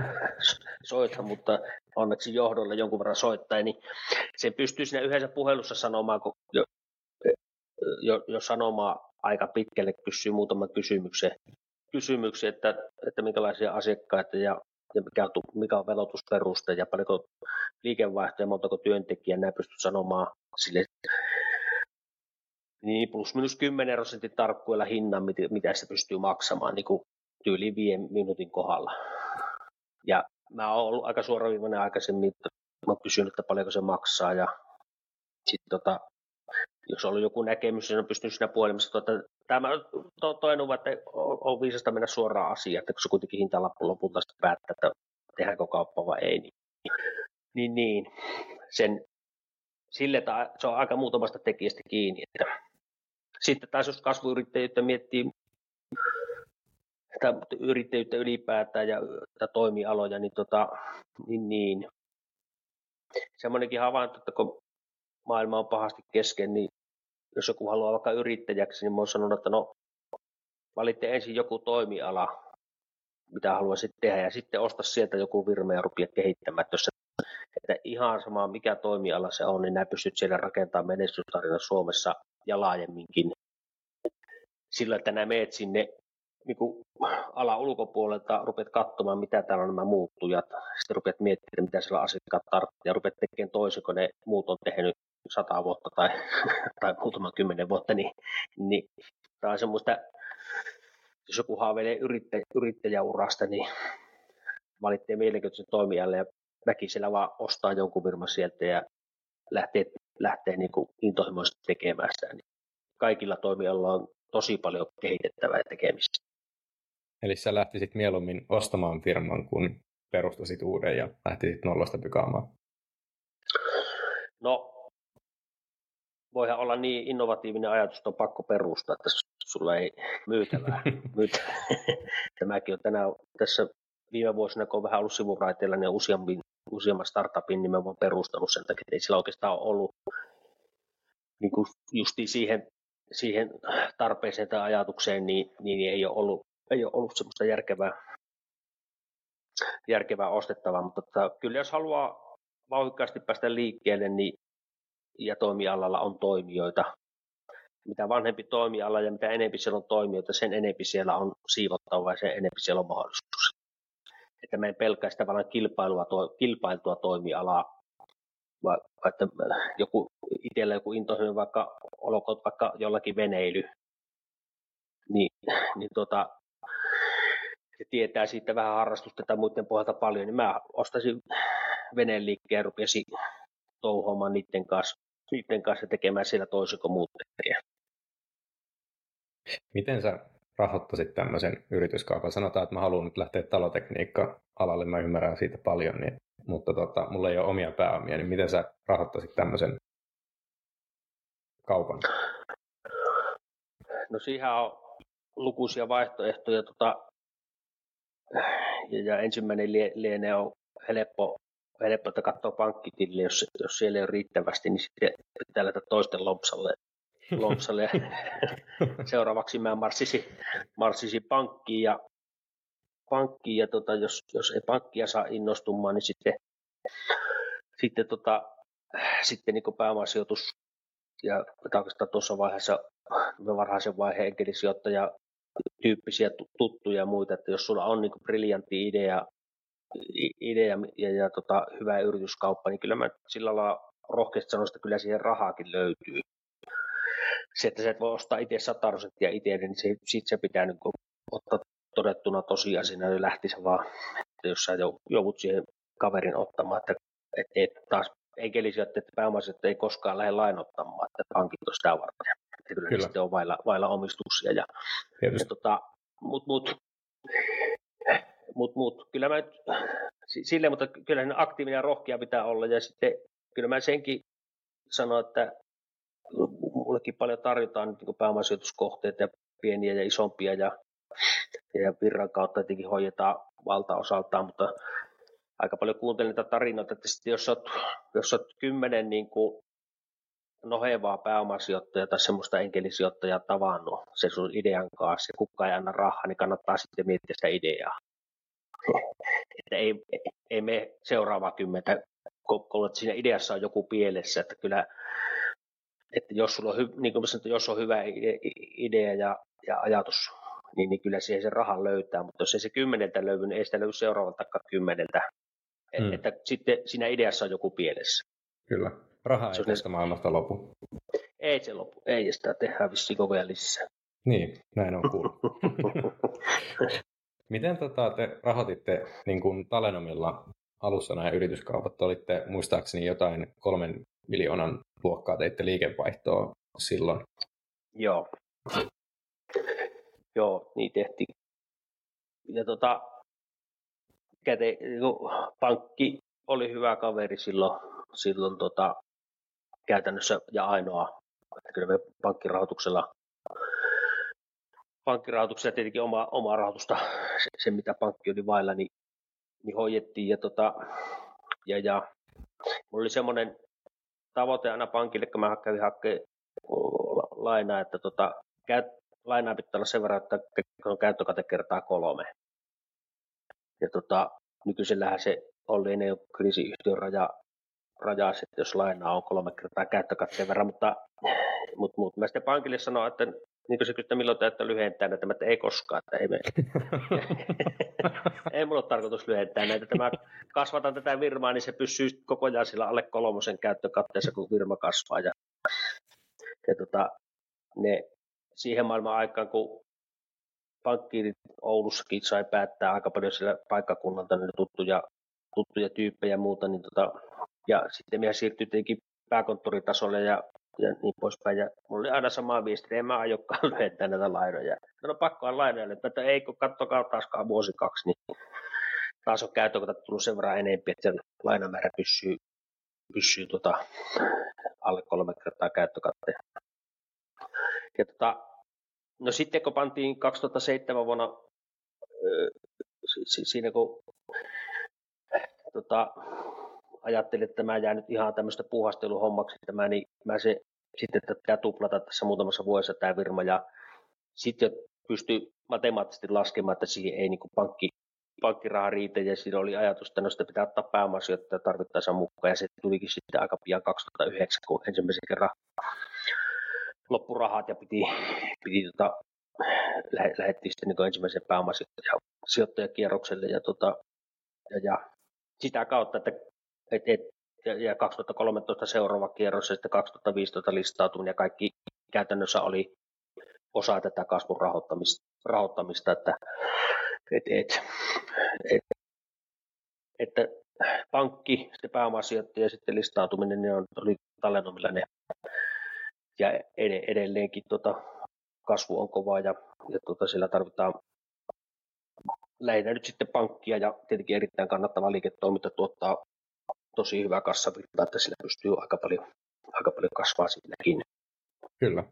soita, mutta onneksi johdolla jonkun verran soittaa, niin se pystyy siinä yhdessä puhelussa sanomaan, kun jo, jo, jo sanomaan aika pitkälle kysyy muutaman kysymyksen, kysymyksiä, että, että minkälaisia asiakkaita ja, ja mikä, on, mikä on velotusperuste ja paljonko liikevaihtoja, montako työntekijää, nämä pystyt sanomaan sille niin plus minus 10 prosentin tarkkuilla hinnan, mitä se pystyy maksamaan niin kuin tyyliin viiden minuutin kohdalla. Ja mä oon ollut aika suoraviivainen aikaisemmin, että mä oon kysynyt, että paljonko se maksaa ja sitten tota, jos on ollut joku näkemys, niin on pystynyt siinä puhelimessa, tuota, tämä to, toinen että on, viisasta mennä suoraan asiaan, että kun se kuitenkin hintalappu lopulta sitten päättää, että tehdäänkö kauppa vai ei, niin, niin, niin sen, sille että se on aika muutamasta tekijästä kiinni. Että. Sitten taas jos kasvuyrittäjyyttä miettii, sitä yrittäjyyttä ylipäätään ja toimialoja, niin, tota, niin, niin semmoinenkin havainto, että kun maailma on pahasti kesken, niin jos joku haluaa vaikka yrittäjäksi, niin mä oon sanonut, että no valitte ensin joku toimiala, mitä haluaisit tehdä, ja sitten osta sieltä joku firma ja rupia kehittämään. Että, jos että ihan sama mikä toimiala se on, niin nämä pystyt siellä rakentamaan menestystarina Suomessa ja laajemminkin. Sillä, että nämä meet sinne niin kuin ala ulkopuolelta, rupeat katsomaan, mitä täällä on nämä muuttujat, sitten rupeat miettimään, mitä siellä asiakkaat tarvitsevat, ja rupeat tekemään toisin, kun ne muut on tehnyt sata vuotta tai, tai muutama kymmenen vuotta, niin, niin tämä on semmoista, jos joku haaveilee yrittä, yrittäjäurasta, niin valitsee mielenkiintoisen toimijalle ja väkisellä vaan ostaa jonkun firman sieltä ja lähtee, lähtee niin kuin intohimoisesti tekemään sitä. Niin kaikilla toimijoilla on tosi paljon kehitettävää tekemistä. Eli sä lähtisit mieluummin ostamaan firman, kun perustasit uuden ja lähtisit nollasta pykaamaan? No, voihan olla niin innovatiivinen ajatus, että on pakko perustaa, että sulla ei myytävää. myytävää. Tämäkin on tänään tässä viime vuosina, kun on vähän ollut sivuraiteilla, niin useammin, useamman startupin nimenomaan perustanut sen takia, että ei sillä oikeastaan ole ollut niin kuin justiin siihen, siihen tarpeeseen tai ajatukseen, niin, niin ei ole ollut, ei ole ollut semmoista järkevää, järkevää ostettavaa, mutta että, kyllä jos haluaa vauhikkaasti päästä liikkeelle, niin ja toimialalla on toimijoita. Mitä vanhempi toimiala ja mitä enempi siellä on toimijoita, sen enempi siellä on siivottavaa ja sen enempi siellä on mahdollisuus. Että me ei pelkää sitä vaan kilpailua, to, kilpailtua toimialaa, vaan että joku, itsellä joku intohimoinen vaikka, olkoon vaikka jollakin veneily, niin, niin tota, ja tietää siitä vähän harrastusta tai muiden pohjalta paljon, niin mä ostaisin veneen liikkeen ja rupesin touhuamaan niiden kanssa, niiden kanssa tekemään siellä toisin kuin muut tekee. Miten sä rahoittaisit tämmöisen yrityskaupan? Sanotaan, että mä haluan nyt lähteä talotekniikka-alalle, mä ymmärrän siitä paljon, niin, mutta tota, mulla ei ole omia pääomia, niin miten sä rahoittaisit tämmöisen kaupan? No siihen on lukuisia vaihtoehtoja. Tota, ja, ja ensimmäinen lienee on helppo, helppo että katsoa pankkitille, jos, jos siellä ei ole riittävästi, niin sitten pitää lähteä toisten lompsalle. lompsalle. Seuraavaksi mä marssisin, marssisin pankkiin ja, pankkiin ja tota, jos, jos ei pankkia saa innostumaan, niin sitten, sitten, tota, sitten niin pääomasijoitus ja oikeastaan tuossa vaiheessa varhaisen vaiheen enkelisijoittaja tyyppisiä tuttuja ja muita, että jos sulla on niin briljantti idea, idea ja, ja tota, hyvä yrityskauppa, niin kyllä mä sillä lailla rohkeasti sanon, että kyllä siihen rahaakin löytyy. Se, että sä et voi ostaa itse 100 prosenttia itse, niin se, sit se pitää niin ottaa todettuna tosiasiana, niin lähtisi vaan, että jos sä joudut siihen kaverin ottamaan, että, että, että taas enkelisijoittajat että pääomasijoittajat ei koskaan lähde lainottamaan, että pankit on sitä varten että kyllä, kyllä. sitten on vailla, vailla omistuksia. Ja, ja tota, mut, mut, mut, mut, kyllä mä sille, mutta kyllä aktiivinen ja rohkea pitää olla ja sitten kyllä mä senkin sanon, että mullekin paljon tarjotaan niin pääomasijoituskohteita ja pieniä ja isompia ja, ja virran kautta tietenkin hoidetaan valtaosaltaan, mutta aika paljon kuuntelen niitä tarinoita, että jos olet, jos olet kymmenen niin kuin nohevaa pääomasijoittajaa tai semmoista enkelisijoittajaa tavannut sen sun idean kanssa ja kukaan ei anna rahaa, niin kannattaa sitten miettiä sitä ideaa. Että ei, ei me seuraavaa kymmentä, kun siinä ideassa on joku pielessä, että kyllä että jos, sulla on, hy, niin kuin sanoin, jos on hyvä idea ja, ja ajatus, niin, niin kyllä siihen se rahan löytää, mutta jos ei se kymmeneltä löydy, niin ei sitä löydy seuraavalta kymmeneltä. Mm. Että sitten siinä ideassa on joku pielessä. Kyllä. Raha ei tästä maailmasta lopu. Ei se lopu. Ei sitä tehdä vissiin koko ajan lisää. Niin, näin on kuullut. Miten tota, te rahoititte niin kuin Talenomilla alussa nämä yrityskaupat? Olitte muistaakseni jotain kolmen miljoonan luokkaa teitte liikevaihtoa silloin. Joo. Joo, niin tehtiin. Ja tota, käte, pankki oli hyvä kaveri silloin, silloin tota, käytännössä ja ainoa. Että kyllä me pankkirahoituksella, pankkirahoituksella tietenkin oma, omaa rahoitusta, se, se, mitä pankki oli vailla, niin, niin hoidettiin. Ja, tota, ja, ja mulla oli semmoinen tavoite aina pankille, kun mä kävin hakemaan lainaa, että tota, käyt, lainaa pitää olla sen verran, että on käyttökate kertaa kolme. Ja tota, nykyisellähän se oli ennen kriisiyhtiön raja rajaa sitten, jos lainaa on kolme kertaa käyttökatteen verran, mutta, mutta, mutta mä sitten pankille sanoin, että niin kuin se kysyy, milloin täyttä lyhentää näitä, että ei koskaan, että ei, me, ei mulla ole tarkoitus lyhentää näitä, että mä kasvatan tätä virmaa, niin se pysyy koko ajan sillä alle kolmosen käyttökatteessa, kun virma kasvaa. Ja, ja tota, ne, siihen maailman aikaan, kun pankkiirit Oulussakin sai päättää aika paljon sillä paikkakunnalta niin tuttuja, tuttuja tyyppejä ja muuta, niin tota, ja sitten minä siirtyi tietenkin pääkonttoritasolle ja, ja niin poispäin. Ja mulla oli aina sama viesti, että en mä aiokaan lyhentää näitä lainoja. No, no pakkoa lainoja, että ei kun kattokaa taaskaan vuosi kaksi, niin taas on käyttökota tullut sen verran enemmän, että sen lainamäärä pysyy, pysyy tota, alle kolme kertaa käyttökatteen. Ja tota, no sitten kun pantiin 2007 vuonna, siinä kun tota, ajattelin, että mä jään nyt ihan tämmöistä puuhasteluhommaksi tämä, niin mä se sitten, että pitää tuplata tässä muutamassa vuodessa tämä firma. Ja sitten jo pystyy matemaattisesti laskemaan, että siihen ei niin pankki, pankkiraha riitä. Ja siinä oli ajatus, että no sitä pitää ottaa pääomasijoittaja tarvittaessa mukaan. Ja se tulikin sitten aika pian 2009, kun ensimmäisen kerran loppurahat ja piti, piti tota, lähettiin sitten niin ensimmäisen pääomasijoittajakierrokselle ja, tota, ja, ja, sitä kautta, että et, et, ja, ja 2013 seuraava kierros ja sitten 2015 listautuminen ja kaikki käytännössä oli osa tätä kasvun rahoittamista, rahoittamista että, et, et, et, että pankki, sitten pääomasijoittaja ja sitten listautuminen, ne on, oli tallennomilla ne. Ja edelleenkin tota, kasvu on kova ja, ja tota, siellä tarvitaan lähinnä nyt sitten pankkia ja tietenkin erittäin kannattava liiketoiminta tuottaa tosi hyvää kassavirtaa, että sillä pystyy aika paljon, aika paljon kasvaa silläkin. Kyllä.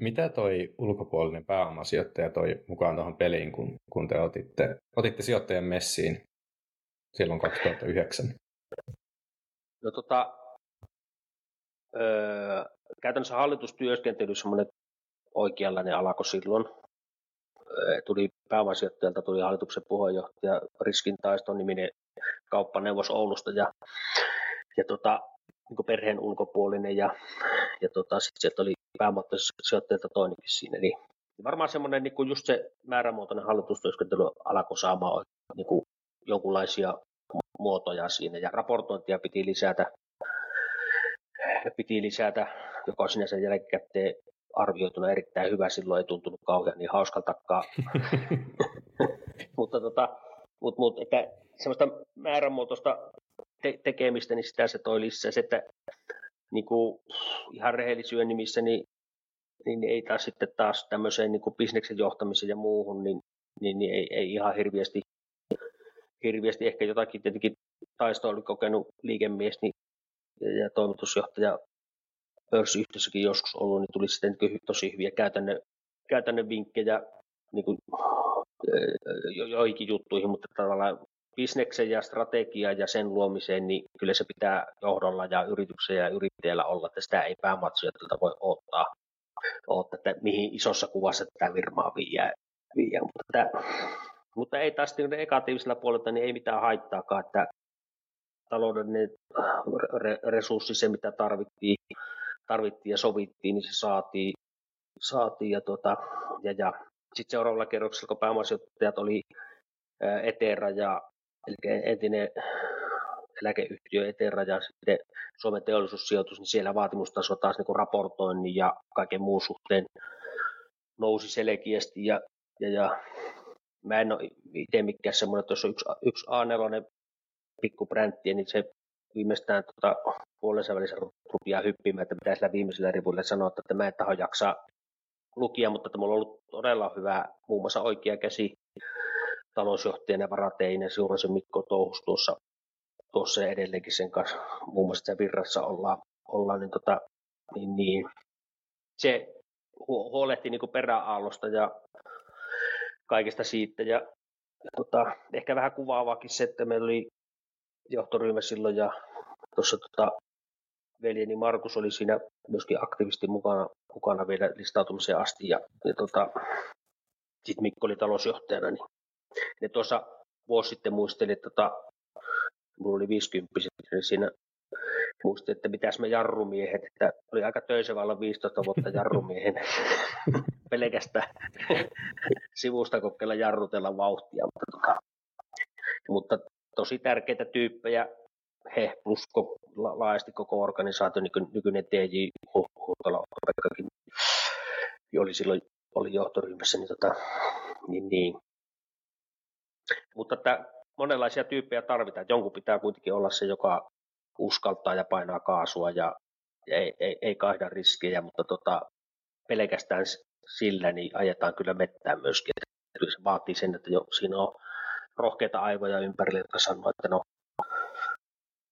Mitä toi ulkopuolinen pääomasijoittaja toi mukaan tuohon peliin, kun, kun te otitte, otitte sijoittajan messiin silloin 2009? No tota, öö, käytännössä hallitustyöskentely semmoinen oikeanlainen alako silloin. Öö, tuli pääomasijoittajalta, tuli hallituksen puheenjohtaja Riskin taiston niminen kauppaneuvos Oulusta ja, ja tota, niin perheen ulkopuolinen ja, ja tota, sitten sieltä oli pääomattasijoittajilta toinenkin siinä. Eli varmaan semmoinen niin just se määrämuotoinen hallitustyöskentely alkoi saamaan niin kuin jonkunlaisia muotoja siinä ja raportointia piti lisätä, piti lisätä joka on sinänsä jälkikäteen arvioituna erittäin hyvä, silloin ei tuntunut kauhean niin hauskaltakaan. mutta tota, mut, mut, että semmoista määränmuotoista te- tekemistä, niin sitä se toi lisää. Se, että niin kuin, ihan rehellisyyden nimissä, niin, niin ei taas sitten taas tämmöiseen niin kuin bisneksen johtamiseen ja muuhun, niin, niin, niin ei, ei, ihan hirviästi, hirviästi ehkä jotakin tietenkin taisto oli kokenut liikemies niin, ja toimitusjohtaja pörssiyhtiössäkin joskus ollut, niin tuli sitten niin tosi hyviä käytännön, käytännön vinkkejä niin kuin, jo, joihinkin juttuihin, mutta tavallaan bisneksen ja strategia ja sen luomiseen, niin kyllä se pitää johdolla ja yrityksen ja yrittäjällä olla, että sitä ei päämatsijoilta voi ottaa, ottaa, että mihin isossa kuvassa tätä virmaa viiää. viiää. Mutta, mutta ei taas niin negatiivisella puolella niin ei mitään haittaakaan, että taloudellinen resurssi, se mitä tarvittiin, tarvittiin ja sovittiin, niin se saatiin. saatiin ja, tota, ja, ja sitten seuraavalla kerroksella, kun pääomasijoittajat oli Etera ja eli entinen eläkeyhtiö Etera ja sitten Suomen teollisuussijoitus, niin siellä vaatimustaso taas niin raportoinnin ja kaiken muun suhteen nousi selkeästi. Ja, ja, ja mä en ole itse mikään semmoinen, että jos on yksi, yksi A4 pikku brändti, niin se viimeistään tuota, puolensa välissä rupeaa hyppimään, että pitää sillä viimeisellä rivuilla sanoa, että mä en taho jaksaa lukia, mutta että mulla on ollut todella hyvä muun muassa oikea käsi talousjohtajana varateinen Suurisen Mikko touhus tuossa, tuossa edelleenkin sen kanssa, muun muassa virrassa ollaan, ollaan niin, tota, niin, niin, se huolehti niin peräaallosta ja kaikesta siitä. Ja, ja tota, ehkä vähän kuvaavaakin se, että meillä oli johtoryhmä silloin ja tuossa tota, veljeni Markus oli siinä myöskin aktiivisesti mukana, mukana vielä listautumiseen asti ja, ja tota, sitten Mikko oli talousjohtajana, niin ne tuossa vuosi sitten muistelin, että tota, mulla oli 50 niin siinä muistin, että mitäs me jarrumiehet, että oli aika töisevä olla 15 vuotta jarrumiehen. Pelkästään sivusta kokeilla jarrutella vauhtia, mutta, tota, mutta tosi tärkeitä tyyppejä. He plus koko, laajasti koko organisaatio, niin nykyinen TJ Huhtala oli silloin oli johtoryhmässä, niin, tota, niin, niin mutta että monenlaisia tyyppejä tarvitaan. Jonkun pitää kuitenkin olla se, joka uskaltaa ja painaa kaasua ja, ja ei, ei, ei kaihda riskejä, mutta tota, pelkästään sillä niin ajetaan kyllä mettään myöskin. Että se vaatii sen, että jo, siinä on rohkeita aivoja ympärillä, jotka sanoo, että no,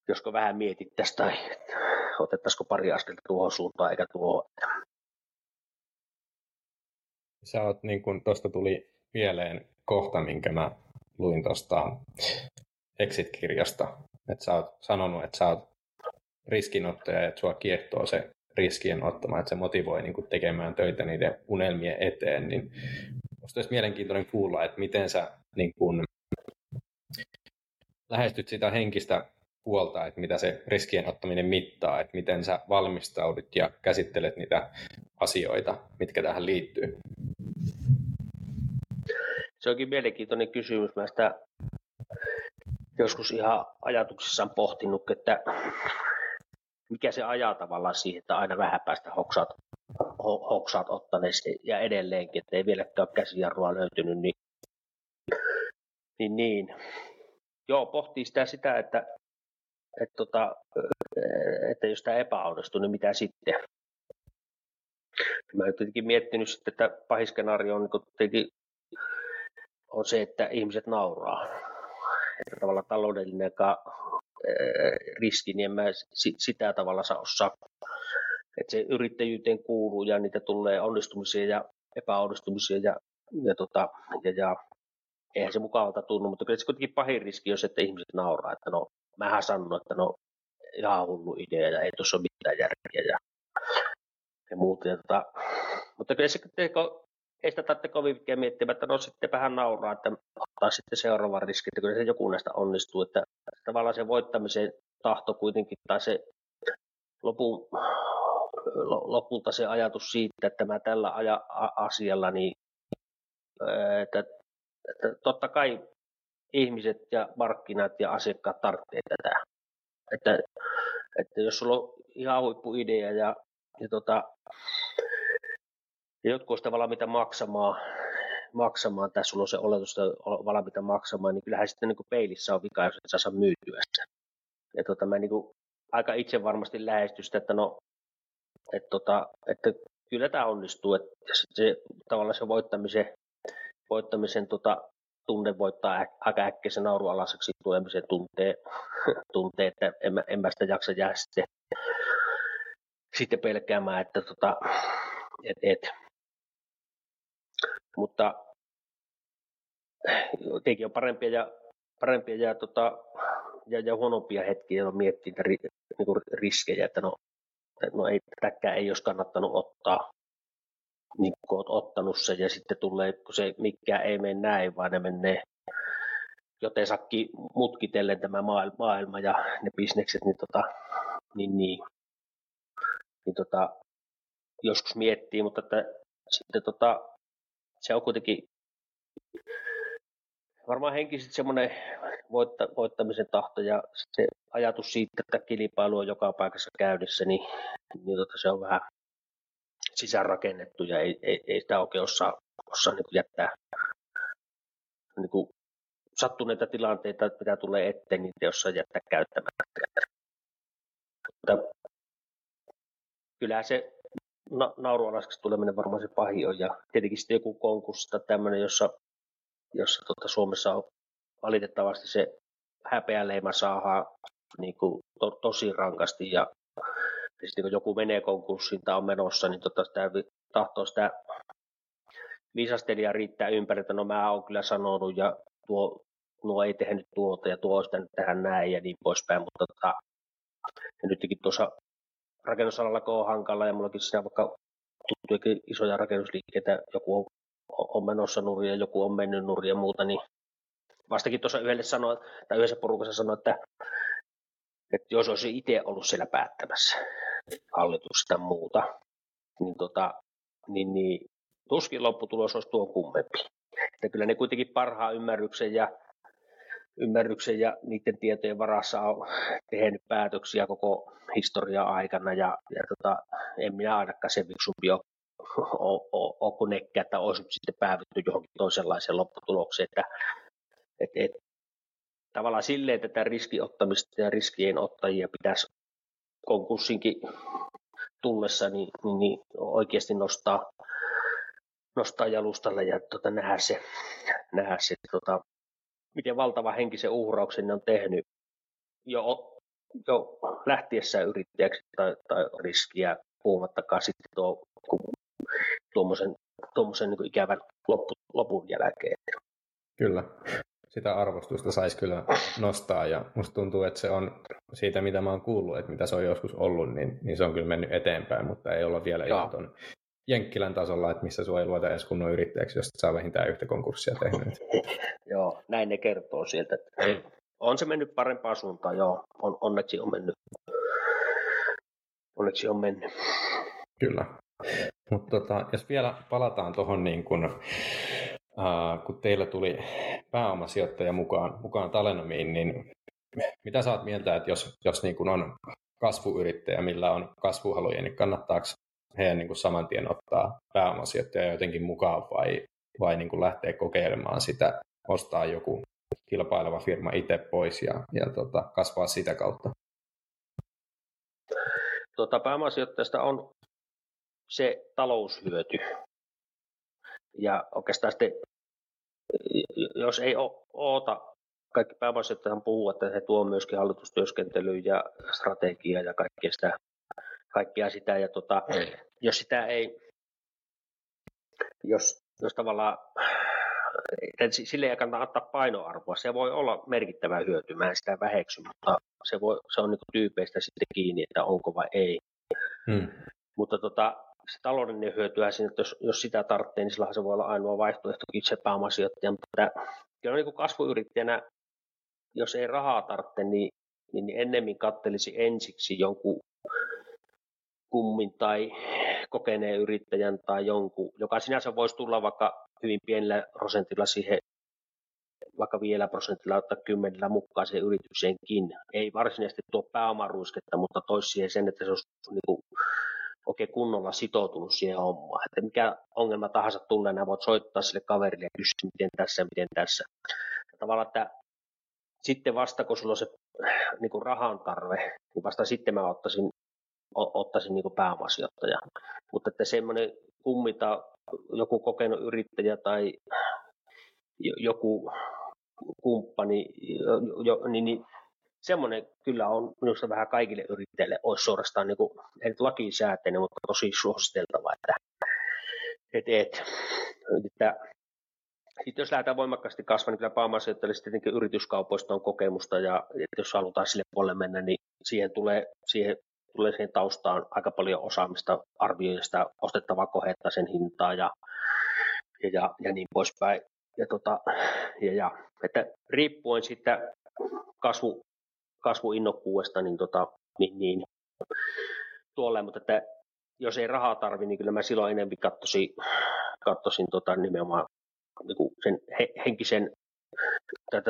josko vähän mietittäisiin tai otettaisiko pari askelta tuohon suuntaan eikä tuohon. Sä oot, niin kun tuosta tuli mieleen kohta, minkä mä luin tuosta Exit-kirjasta, että sä oot sanonut, että sä oot riskinottaja ja että sua kiehtoo se riskien ottama, että se motivoi niin tekemään töitä niiden unelmien eteen, niin musta olisi mielenkiintoinen kuulla, että miten sä niin kuin lähestyt sitä henkistä puolta, että mitä se riskien ottaminen mittaa, että miten sä valmistaudut ja käsittelet niitä asioita, mitkä tähän liittyy? Se onkin mielenkiintoinen kysymys. Mä sitä joskus ihan ajatuksissaan pohtinut, että mikä se ajaa tavallaan siihen, että aina vähän päästä hoksaat, hoksaat ottaneesti ja edelleenkin, että ei vieläkään ole käsijarrua löytynyt, niin, niin, niin. Joo, pohtii sitä, sitä että, että, tota, että jos tämä epäonnistuu, niin mitä sitten? Mä olen tietenkin miettinyt sitten, että pahiskenaario on, niin on se, että ihmiset nauraa. Että tavallaan taloudellinen riski, niin en mä sitä tavalla saa osaa. Että se yrittäjyyteen kuuluu ja niitä tulee onnistumisia ja epäonnistumisia ja, ja, tota, ja, ja eihän se mukavalta tunnu, mutta kyllä se kuitenkin pahin riski on se, että ihmiset nauraa, että no, mähän sanon, että no, ihan hullu idea ja ei tuossa ole mitään järkeä ja, ja muuta. Ja tota, mutta kyllä se, ei sitä tarvitse kovin pitkään miettimään, että no sitten vähän nauraa, että ottaa sitten seuraava riski, että kyllä se joku näistä onnistuu, että tavallaan se voittamisen tahto kuitenkin, tai se lopun, lopulta se ajatus siitä, että mä tällä aja, asialla, niin että, että totta kai ihmiset ja markkinat ja asiakkaat tarvitsevat tätä. Että, että jos sulla on ihan huippuidea ja, ja tota, ja jotkut sitä valmiita maksamaan, maksamaan, tai sulla on se oletus, että valmiita maksamaan, niin kyllähän sitten niin peilissä on vika, jos et saa myytyä sitä. Ja tota, mä niin kuin aika itse varmasti lähestyn sitä, että no, että, tota, että kyllä tämä onnistuu, että se, tavallaan se voittamisen, voittamisen tota, tunne voittaa aika äkkiä se naurualaiseksi tulemisen tuntee, tuntee että en, en mä sitä jaksa jää sitten, sitten pelkäämään, että tota, et, et, mutta tietenkin on parempia ja, parempia ja, tota, ja, ja huonompia hetkiä, jolloin miettii ri, niin kuin riskejä, että no, no ei, tätäkään ei olisi kannattanut ottaa, niin kun olet ottanut sen ja sitten tulee, kun se mikään ei mene näin, vaan ne menee joten sakki mutkitellen tämä maailma ja ne bisnekset, niin, tota, niin, niin, niin tota, joskus miettii, mutta että sitten tota, se on kuitenkin varmaan henkisesti semmoinen voitta, voittamisen tahto ja se ajatus siitä, että kilpailu on joka paikassa käynnissä, niin, niin tota, se on vähän sisäänrakennettu ja ei, ei, ei sitä oikein osaa, osaa niin jättää niin kuin sattuneita tilanteita, mitä tulee eteen, niin ei osaa jättää käyttämättä. Mutta kyllä se na- tuleminen varmaan se pahin on. Ja tietenkin sitten joku konkurssi tai tämmöinen, jossa, jossa tota Suomessa on valitettavasti se häpeäleima saadaan niin kuin to, tosi rankasti ja, ja sitten kun joku menee konkurssiin tai on menossa, niin tota sitä tahtoo sitä viisastelija riittää ympäri, että no mä oon kyllä sanonut ja tuo, nuo ei tehnyt tuota ja tuo olisi tehdä näin ja niin poispäin, mutta tota, ja nytkin tuossa rakennusalalla kun on hankala ja mullakin siinä vaikka tuttuikin isoja rakennusliikkeitä, joku on, on menossa nurin ja joku on mennyt nurin ja muuta, niin vastakin tuossa yhdelle sanoi, tai yhdessä porukassa sanoi, että, että jos olisi itse ollut siellä päättämässä hallitusta muuta, niin, tota, niin, niin tuskin lopputulos olisi tuon kummempi. Että kyllä ne kuitenkin parhaan ymmärryksen ja ymmärryksen ja niiden tietojen varassa on tehnyt päätöksiä koko historian aikana ja, ja tota, en minä ainakaan sen fiksumpi ole, ole, kuin että olisi sitten päädytty johonkin toisenlaiseen lopputulokseen, että et, et, tavallaan silleen, tätä riskiottamista ja riskien ottajia pitäisi konkurssinkin tullessa niin, niin, niin oikeasti nostaa, nostaa jalustalle ja tota, nähdä se, nähdä se tota, miten valtava henkisen uhrauksen ne on tehnyt jo, jo lähtiessään yrittäjäksi tai, tai riskiä puhumattakaan sitten tuo, tuommoisen, tuommoisen niin ikävän loppu, lopun jälkeen. Kyllä. Sitä arvostusta saisi kyllä nostaa ja musta tuntuu, että se on siitä, mitä mä oon kuullut, että mitä se on joskus ollut, niin, niin se on kyllä mennyt eteenpäin, mutta ei olla vielä ihan tuon Jenkkilän tasolla, että missä sua ei luota edes kunnon yrittäjäksi, jos saa vähintään yhtä konkurssia tehnyt. Joo, näin ne kertoo sieltä, että on se mennyt parempaan suuntaan, joo. On, onneksi on mennyt. Onneksi on mennyt. Kyllä. Mutta tota, jos vielä palataan tuohon, niin kun, äh, kun teillä tuli pääomasijoittaja mukaan, mukaan Talenomiin, niin mitä saat mieltä, että jos, jos niin kun on kasvuyrittäjä, millä on kasvuhaluja, niin kannattaako heidän niin kuin saman tien ottaa pääomasijoittaja jotenkin mukaan vai, vai niin kuin lähteä kokeilemaan sitä, ostaa joku kilpaileva firma itse pois ja, ja tota, kasvaa sitä kautta? Tuota, pääomasijoittajasta on se taloushyöty. Ja oikeastaan sitten, jos ei oota, kaikki pääomasijoittajat puhuu, että he tuo myöskin hallitustyöskentelyä ja strategiaa ja kaikkea sitä, kaikkea sitä. Ja tota, jos sitä ei, jos, jos tavallaan sille ei kannata antaa painoarvoa. Se voi olla merkittävä hyöty, mä en sitä väheksy, mutta se, voi, se on niin tyypeistä sitten kiinni, että onko vai ei. Hmm. Mutta tota, se taloudellinen hyötyä siinä, että jos, jos sitä tarvitsee, niin silloin se voi olla ainoa vaihtoehto itse pääomasijoittajan. Mutta kyllä niin kasvuyrittäjänä, jos ei rahaa tarvitse, niin, niin, niin ennemmin kattelisi ensiksi jonkun kummin tai kokeneen yrittäjän tai jonkun, joka sinänsä voisi tulla vaikka hyvin pienellä prosentilla siihen, vaikka vielä prosentilla ottaa kymmenellä mukaan siihen yritykseenkin. Ei varsinaisesti tuo pääomaruisketta, mutta toisi siihen sen, että se olisi niin kuin oikein kunnolla sitoutunut siihen hommaan. Että mikä ongelma tahansa tulee, nämä voit soittaa sille kaverille ja kysyä, miten tässä, miten tässä. Tavallaan, että sitten vasta, kun sulla on se niin rahan tarve, niin vasta sitten mä ottaisin, ottaisin niin pääomasijoittaja. Mutta että semmoinen kummita joku kokenut yrittäjä tai joku kumppani, jo, niin, niin semmoinen kyllä on minusta vähän kaikille yrittäjille olisi suorastaan niin kuin, ei lakiin sääteinen, mutta tosi suositeltava, että, että, että, että sitten jos lähdetään voimakkaasti kasvamaan, niin kyllä pääomasijoittajille tietenkin yrityskaupoista on kokemusta, ja että jos halutaan sille puolelle mennä, niin siihen tulee, siihen, tulee siihen taustaan aika paljon osaamista, arvioida sitä ostettavaa kohetta, sen hintaa ja, ja, ja, niin poispäin. Ja, tota, ja, ja, että riippuen siitä kasvu, kasvuinnokkuudesta, niin, tota, niin, niin tuolle, mutta että jos ei rahaa tarvi, niin kyllä mä silloin enemmän katsoisin, katsoisin tota, nimenomaan niin sen he, henkisen tai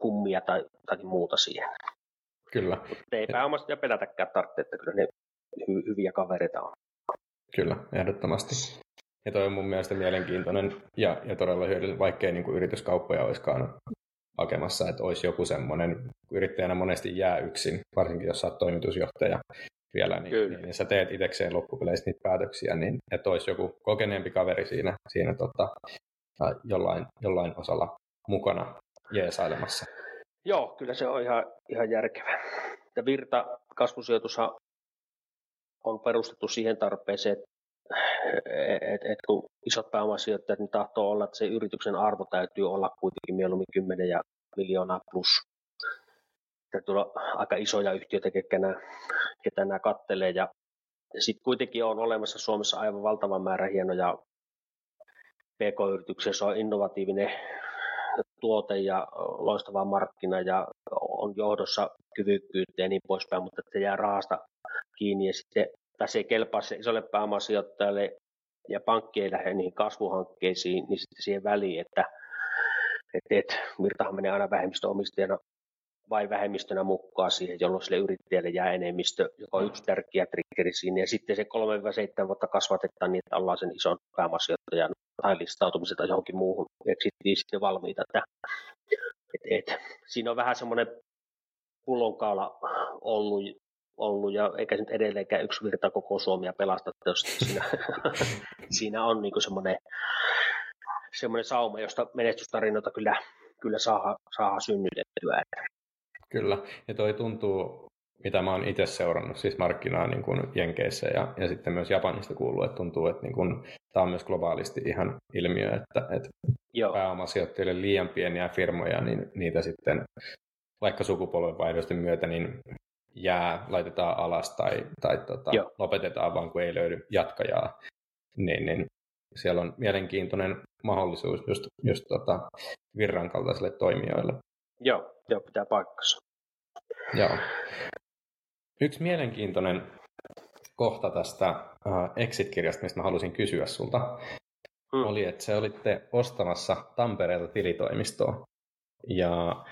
kummia tai jotakin muuta siihen. Kyllä. Mutta ei pääomasta ja pelätäkään tarvitse, että kyllä ne hy- hyviä kavereita on. Kyllä, ehdottomasti. Ja toi on mun mielestä mielenkiintoinen ja, ja todella hyödyllinen, vaikkei niin kuin yrityskauppoja olisikaan hakemassa, että olisi joku semmoinen, yrittäjänä monesti jää yksin, varsinkin jos olet toimitusjohtaja vielä, niin, niin, niin sä teet itsekseen loppupeleissä niitä päätöksiä, niin että olisi joku kokeneempi kaveri siinä, siinä tota, jollain, jollain osalla mukana jeesailemassa. Joo, kyllä se on ihan, ihan järkevä. Ja Virta kasvusijoitus on perustettu siihen tarpeeseen, että et, et kun isot pääomasijoittajat niin tahtoo olla, että se yrityksen arvo täytyy olla kuitenkin mieluummin 10 ja miljoonaa plus. Täytyy olla aika isoja yhtiöitä, ketkä nämä, ketä nämä kattelee. Ja, ja sitten kuitenkin on olemassa Suomessa aivan valtava määrä hienoja PK-yrityksiä. Se on innovatiivinen tuote ja loistava markkina ja on johdossa kyvykkyyttä ja niin poispäin, mutta se jää rahasta kiinni ja sitten se ei kelpaa se isolle pääomasijoittajalle ja pankki ei lähde niihin kasvuhankkeisiin, niin sitten siihen väliin, että et, et, Virtahan menee aina vähemmistöomistajana vai vähemmistönä mukaan siihen, jolloin sille yrittäjälle jää enemmistö, joka on yksi tärkeä triggeri siinä. Ja sitten se 3-7 vuotta kasvatetaan niin, että ollaan sen ison pääomasijoittajan tai listautumisen tai johonkin muuhun exittiin sitten valmiita. Et, et, siinä on vähän semmoinen pullonkaala ollut ollut, ja eikä se nyt edelleenkään yksi virta koko Suomia pelasta, jos siinä, siinä on niin semmoinen, semmoinen sauma, josta menestystarinoita kyllä, kyllä saa, saa synnytettyä. Kyllä, ja toi tuntuu, mitä mä oon itse seurannut, siis markkinaa niin kuin Jenkeissä ja, ja sitten myös Japanista kuuluu, että tuntuu, että niin kuin, tämä on myös globaalisti ihan ilmiö, että, että Joo. pääomasijoittajille liian pieniä firmoja, niin niitä sitten vaikka sukupolvenvaihdosten myötä, niin jää, laitetaan alas tai, tai tota, lopetetaan vaan, kun ei löydy jatkajaa, niin, niin siellä on mielenkiintoinen mahdollisuus just, just tota, virran kaltaisille toimijoille. Joo, joo pitää paikkansa. Joo. Yksi mielenkiintoinen kohta tästä uh, Exit-kirjasta, mistä mä halusin kysyä sulta, hmm. oli, että se olitte ostamassa Tampereelta tilitoimistoa. Ja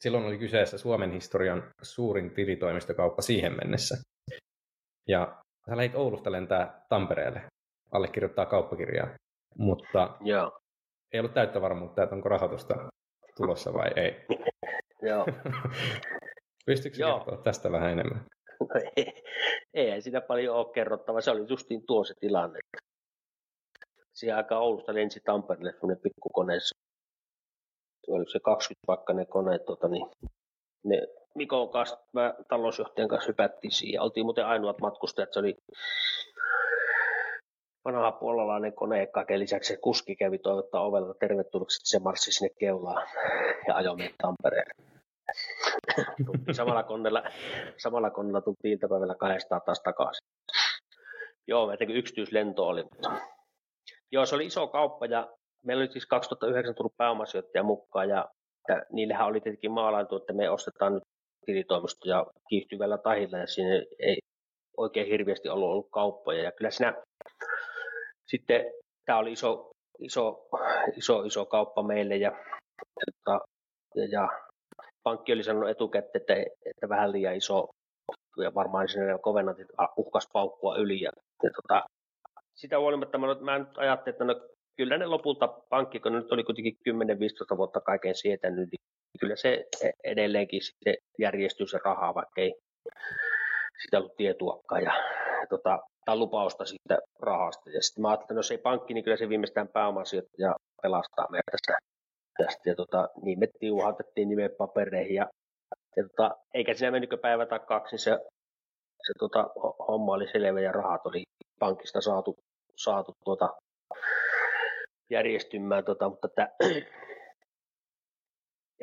silloin oli kyseessä Suomen historian suurin tilitoimistokauppa siihen mennessä. Ja sä lähit Oulusta lentää Tampereelle allekirjoittaa kauppakirjaa, mutta Joo. ei ollut täyttä varmuutta, että onko rahoitusta tulossa vai ei. Joo. Pystytkö kertoa tästä vähän enemmän? No ei, ei siinä paljon ole kerrottava. Se oli justiin tuo se tilanne. Siihen aikaan Oulusta lensi Tampereelle semmoinen pikkukone. Oliko se 20-pakkainen kone, tota, niin me Mikon kanssa, mä talousjohtajan kanssa hypättiin siihen. Oltiin muuten ainoat matkustajat. Se oli vanha puolalainen kone kaiken lisäksi se kuski kävi toivottaa ovella tervetulleeksi, että se marssi sinne keulaan ja ajoi meidät Tampereelle. samalla koneella, samalla koneella tultiin iltapäivällä kahdestaan taas takaisin. Joo, mä yksityislento oli, mutta joo, se oli iso kauppa ja meillä oli siis 2009 tullut pääomasijoittaja mukaan ja, ja niillähän oli tietenkin maalailtu, että me ostetaan nyt tilitoimistoja kiihtyvällä tahilla ja siinä ei oikein hirveästi ollut, ollut kauppoja ja kyllä siinä sitten tämä oli iso, iso, iso, iso kauppa meille ja, ja, ja pankki oli sanonut etukäteen, että, että vähän liian iso ja varmaan sinne kovenantit uhkas paukkua yli. Ja, ja tota, sitä huolimatta mä, mä nyt ajattelin, että no, kyllä ne lopulta pankki, kun nyt oli kuitenkin 10-15 vuotta kaiken sietänyt, niin kyllä se edelleenkin sitten järjestyy se rahaa, vaikka ei sitä ollut tietuakaan. Ja, ja tota, tai lupausta siitä rahasta. Ja sitten mä ajattelin, että no se ei pankki, niin kyllä se viimeistään ja pelastaa meidät tästä. tästä. Ja tota, niin me tiuhautettiin nimen papereihin ja, ja tota, eikä siinä mennyt päivä tai kaksi, niin se, se tota, homma oli selvä ja rahat oli pankista saatu, saatu tuota, järjestymään, tota, mutta että,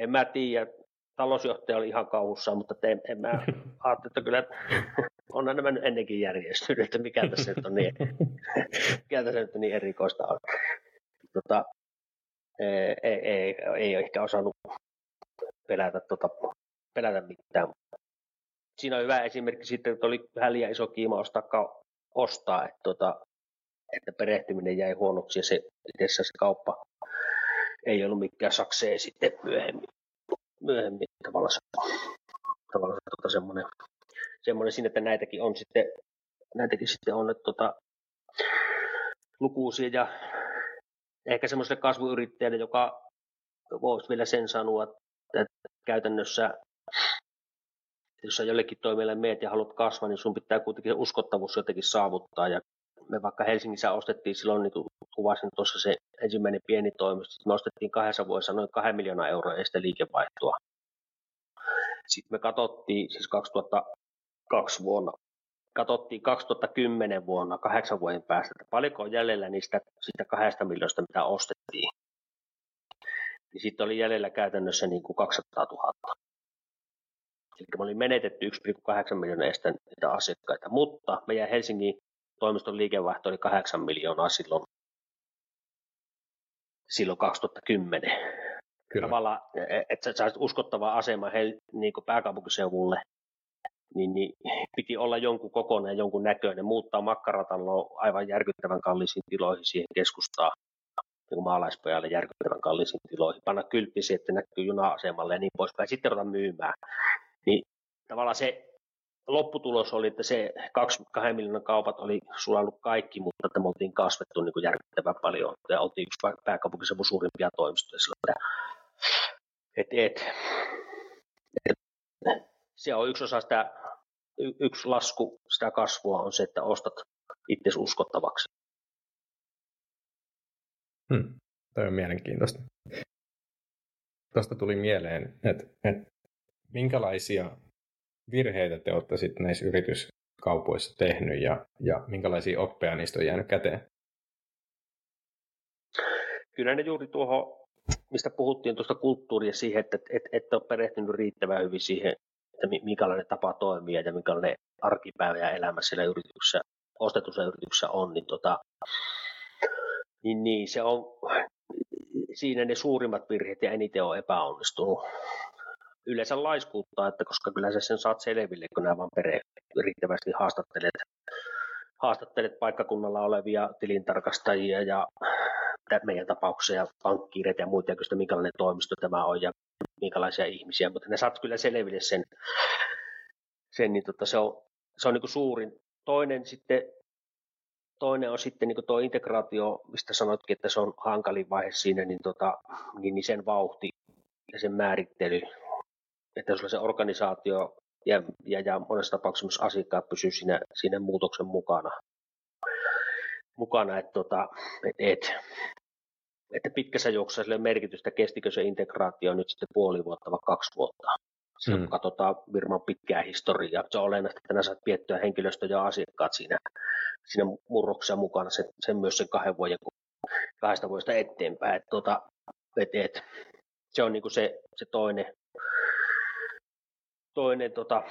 en mä tiedä, talousjohtaja oli ihan kauhussa, mutta en, en mä ajattelin, että kyllä on nämä nyt ennenkin järjestynyt, että mikä tässä nyt on niin, mikä tässä nyt on niin erikoista on. Tota, ei, ei, ei, ei ole ehkä osannut pelätä, tota, pelätä mitään. Siinä on hyvä esimerkki sitten, että oli vähän liian iso kiima ostaa, ostaa että, tota, että perehtyminen jäi huonoksi ja se itse se kauppa ei ollut mikään sakseen sitten myöhemmin myöhemmin tavallaan, tavallaan tota semmoinen, semmoinen siinä, että näitäkin on sitten, näitäkin sitten on, että tota, lukuisia ja ehkä semmoiselle kasvuyrittäjälle, joka voisi vielä sen sanoa, että käytännössä jos sä jollekin toimijalle meet ja haluat kasvaa, niin sun pitää kuitenkin se uskottavuus jotenkin saavuttaa. Ja me vaikka Helsingissä ostettiin silloin, niin kuin kuvasin tuossa se ensimmäinen pieni toimisto, me ostettiin kahdessa vuodessa noin 2 miljoonaa euroa estä liikevaihtoa. Sitten me katsottiin, siis 2002 vuonna, katsottiin 2010 vuonna, kahdeksan vuoden päästä, että paljonko on jäljellä niistä siitä kahdesta miljoonasta, mitä ostettiin. Niin sitten oli jäljellä käytännössä niin kuin 200 000. Eli me oli menetetty 1,8 miljoonaa estä niitä asiakkaita, mutta meidän Helsingin toimiston liikevaihto oli 8 miljoonaa silloin, silloin 2010. Kyllä. Tavallaan, e, että sä saisit uskottava asema hel, niin pääkaupunkiseudulle, niin, niin, piti olla jonkun kokoinen ja jonkun näköinen, muuttaa makkaratalo aivan järkyttävän kallisiin tiloihin siihen keskustaan, niin maalaispojalle järkyttävän kallisiin tiloihin, panna kylppisi, että näkyy juna-asemalle ja niin poispäin, sitten ruveta myymään. Niin tavallaan se lopputulos oli, että se 2 miljoonan kaupat oli sulanut kaikki, mutta me oltiin kasvettu niin kuin järkyttävän paljon ja oltiin yksi pääkaupunkiseudun suurimpia toimistoja et, et, se on yksi osa sitä, yksi lasku sitä kasvua on se, että ostat itse uskottavaksi. Hmm. Toi on mielenkiintoista. Tuosta tuli mieleen, että, että minkälaisia virheitä te olette sitten näissä yrityskaupoissa tehnyt ja, ja minkälaisia oppeja niistä on jäänyt käteen? Kyllä ne juuri tuohon, mistä puhuttiin tuosta kulttuuria siihen, että et, et ole perehtynyt riittävän hyvin siihen, että minkälainen tapa toimia ja minkälainen arkipäivä ja elämä siellä yrityksessä, ostetussa yrityksessä on, niin, tota, niin, niin se on, siinä ne suurimmat virheet ja eniten on epäonnistunut. Yleensä laiskuuttaa, että koska kyllä sä sen saat selville, kun nämä vaan riittävästi haastattelet, haastattelet paikkakunnalla olevia tilintarkastajia ja meidän tapauksessa ja pankkiireita ja muita, ja minkälainen toimisto tämä on ja minkälaisia ihmisiä, mutta ne saat kyllä selville sen, sen niin tota, se on, se on niin suurin. Toinen sitten toinen on sitten niin tuo integraatio, mistä sanotkin, että se on hankalin vaihe siinä, niin, tota, niin, niin sen vauhti ja sen määrittely, että jos se organisaatio ja, ja, ja monessa tapauksessa myös asiakkaat pysyy siinä, siinä muutoksen mukana. Mukana että, tota, et, et, että pitkässä juoksussa sille merkitystä, kestikö se integraatio nyt sitten puoli vuotta vai kaksi vuotta. Silloin mm. kun katsotaan firman pitkää historiaa, se on olennaista, että saat piettyä henkilöstö ja asiakkaat siinä, siinä murroksessa mukana sen, sen myös sen kahden vuoden, kahdesta vuodesta eteenpäin. Et, tota, et, et, se on niinku se, se toinen, toinen tota,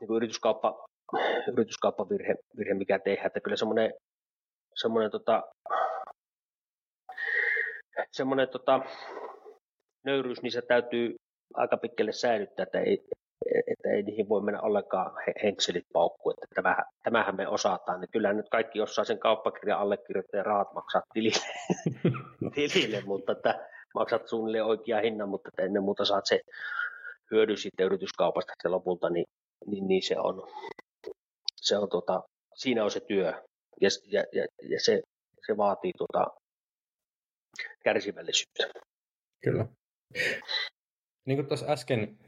niinku yrityskauppa, yrityskauppavirhe, virhe, mikä tehdään. Että kyllä semmoinen, semmoinen tota, semmoinen tota, nöyryys, niin se täytyy aika pitkälle säilyttää, että ei, että ei niihin voi mennä ollenkaan henkselit paukku, että tämähän, tämähän me osataan, niin kyllä nyt kaikki osaa sen kauppakirjan allekirjoittajan rahat maksaa tilille, tilille mutta että maksat suunnilleen oikea hinnan, mutta että ennen muuta saat se hyödy sitten yrityskaupasta se lopulta, niin, niin, niin se on, se on tota, siinä on se työ ja, ja, ja, ja se, se vaatii tota, kärsivällisyyttä. Kyllä. Niin kuin tuossa äsken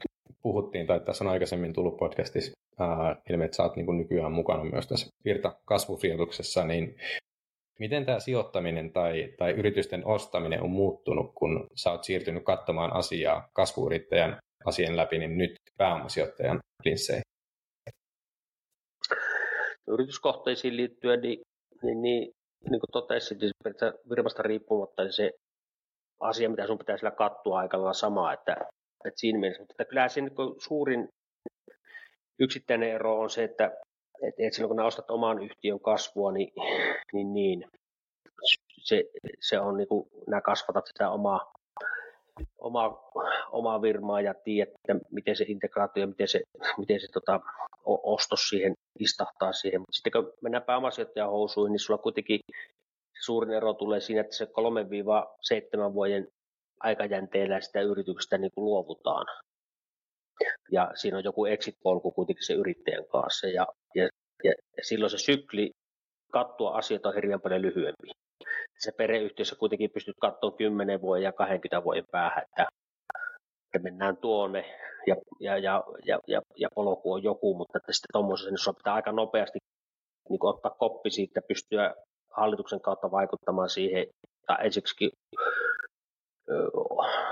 puhuttiin, tai tässä on aikaisemmin tullut podcastissa ää, ilmi, että sä oot niin kuin nykyään mukana myös tässä Virta kasvusijoituksessa, niin miten tämä sijoittaminen tai, tai yritysten ostaminen on muuttunut, kun sä oot siirtynyt katsomaan asiaa kasvuyrittäjän asian läpi, niin nyt pääomasijoittajan linsseihin? Yrityskohteisiin liittyen, niin, niin, niin, niin kuin totesin, niin firmasta riippumatta niin se asia, mitä sun pitää sillä kattua aika lailla sama, että että siinä mielessä, mutta kyllä se niin suurin yksittäinen ero on se, että, että, että silloin kun ostat oman yhtiön kasvua, niin, niin, niin se, se on niin kuin, nämä kasvatat sitä omaa, omaa, omaa virmaa ja tiedät, että miten se integraatio, miten se, miten se tota, ostos siihen istahtaa siihen. Mutta sitten kun mennään pääomasijoittajan housuihin, niin sulla kuitenkin suurin ero tulee siinä, että se 3-7 vuoden aikajänteellä sitä yrityksestä niin kuin luovutaan. Ja siinä on joku exit-polku kuitenkin se yrittäjän kanssa. Ja, ja, ja silloin se sykli katsoa asioita on hirveän paljon lyhyempi. Se pereyhtiössä kuitenkin pystyt katsoa 10 vuoden ja 20 vuoden päähän, että, että mennään tuonne ja, ja, ja, ja, ja, ja polku on joku, mutta että sitten tuommoisessa niin pitää aika nopeasti niin ottaa koppi siitä, pystyä hallituksen kautta vaikuttamaan siihen, tai ensiksi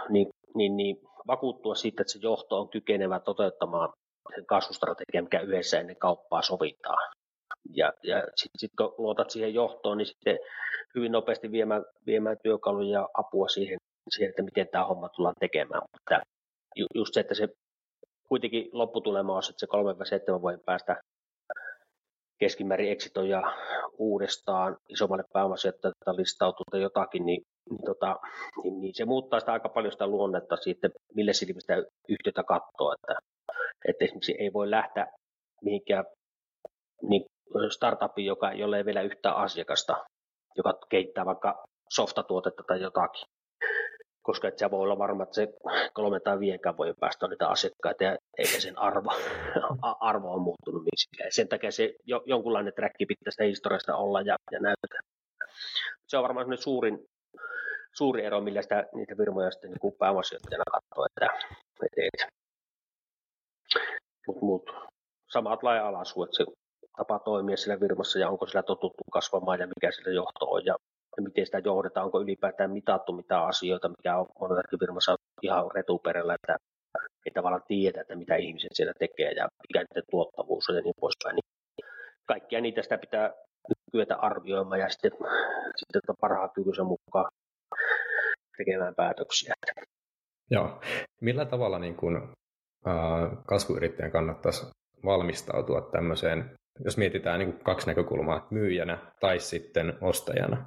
niin, niin, niin vakuuttua siitä, että se johto on kykenevä toteuttamaan sen kasvustrategian, mikä yhdessä ennen kauppaa sovitaan. Ja, ja sitten sit kun luotat siihen johtoon, niin sitten hyvin nopeasti viemään, viemään työkaluja ja apua siihen, siihen, että miten tämä homma tullaan tekemään. Mutta ju, just se, että se kuitenkin lopputulema on, että se 3-7 vuoden päästä keskimäärin exitoja uudestaan isommalle pääomasijoittajalle listautuu tai jotakin, niin niin, tota, niin, niin se muuttaa sitä aika paljon sitä luonnetta siitä, millä silmistä yhtiötä katsoo. Että, että esimerkiksi ei voi lähteä mihinkään niin startupiin, joka, jolle ei vielä yhtään asiakasta, joka keittää vaikka softatuotetta tai jotakin. Koska et sä voi olla varma, että se kolme tai viidenkään voi päästä niitä asiakkaita ja eikä sen arvo, arvo on muuttunut miksikään. Sen takia se jo, jonkunlainen träkki pitää sitä historiasta olla ja, ja näyttää. Se on varmaan suurin, suuri ero, millä sitä, niitä firmoja sitten niin pääomasijoittajana katsoo, että et, et. Mut, mut, samat laaja alasu, että se tapa toimia sillä firmassa ja onko sillä totuttu kasvamaan ja mikä sillä johto on ja, miten sitä johdetaan, onko ylipäätään mitattu mitä asioita, mikä on monessakin firmassa ihan retuperellä, että ei tavallaan tiedä, että mitä ihmiset siellä tekee ja mikä niiden tuottavuus on ja niin poispäin. Niin kaikkia niitä sitä pitää kyetä arvioimaan ja sitten, sitten parhaan kykynsä mukaan tekemään päätöksiä. Joo. Millä tavalla niin kuin, äh, kasvuyrittäjän kannattaisi valmistautua tämmöiseen, jos mietitään niin kuin kaksi näkökulmaa, myyjänä tai sitten ostajana?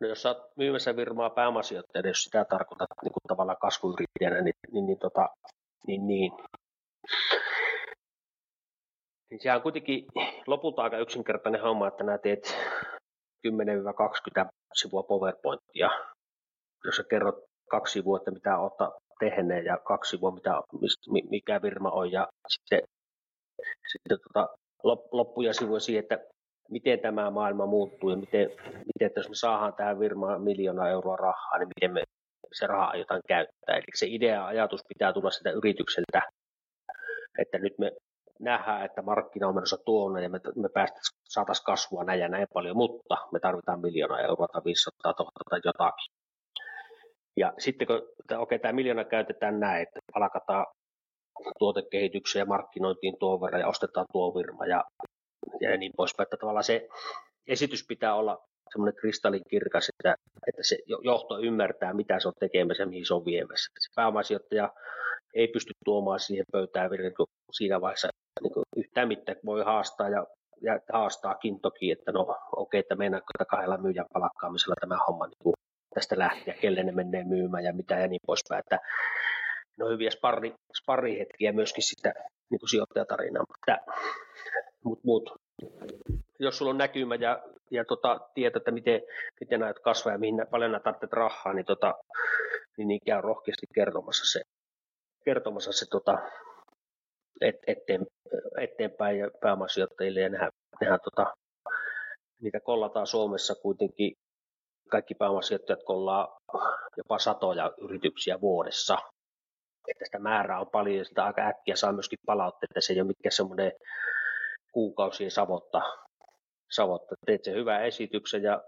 No jos oot myymässä firmaa pääomasijoittajana, jos sitä tarkoitat niin kuin tavallaan kasvuyrittäjänä, niin, niin, niin, tota, niin, niin. niin sehän on kuitenkin lopulta aika yksinkertainen homma, että nämä teet 10-20 sivua PowerPointia, jos sä kerrot kaksi että mitä olet tehneet ja kaksi sivua, mitä, mikä firma on ja sitten, sitten tota, loppuja sivuja siihen, että miten tämä maailma muuttuu ja miten, miten että jos me saadaan tähän firmaan miljoona euroa rahaa, niin miten me se raha aiotaan käyttää. Eli se idea ajatus pitää tulla sitä yritykseltä, että nyt me nähdään, että markkina on menossa tuonne ja me, me saataisiin kasvua näin ja näin paljon, mutta me tarvitaan miljoona euroa tai 500 000 tai jotakin. Ja sitten kun okei, tämä miljoona käytetään näin, että palkataan tuotekehitykseen ja markkinointiin tuon verran ja ostetaan tuo firma ja, ja niin poispäin. Että tavallaan se esitys pitää olla semmoinen kristallinkirkas, että, että se johto ymmärtää, mitä se on tekemässä ja mihin se on viemässä. Se pääomasijoittaja ei pysty tuomaan siihen pöytään vielä niin siinä vaiheessa niin yhtään mitään voi haastaa ja, ja haastaakin toki, että no okei, okay, että mennään kahdella myyjän palkkaamisella tämä homma niin tästä lähtien, kelle ne menee myymään ja mitä ja niin poispäin. Että ne on hyviä sparri, sparrihetkiä myöskin sitä niin kuin sijoittajatarinaa, mutta mut, mut, jos sulla on näkymä ja, ja tota, tieto, että miten, miten näet kasvaa ja mihin paljon näet tarvitset rahaa, niin, tota, niin, niin käy rohkeasti kertomassa se, kertomassa se tota, et, etteen, eteenpäin ja pääomasijoittajille ja nehän, nehän tota, niitä kollataan Suomessa kuitenkin kaikki pääomasijoittajat kollaa jopa satoja yrityksiä vuodessa. Että sitä määrää on paljon ja sitä aika äkkiä saa myöskin palautteita. Se ei ole mikään semmoinen kuukausien savotta. savotta. Teet sen hyvän esityksen ja,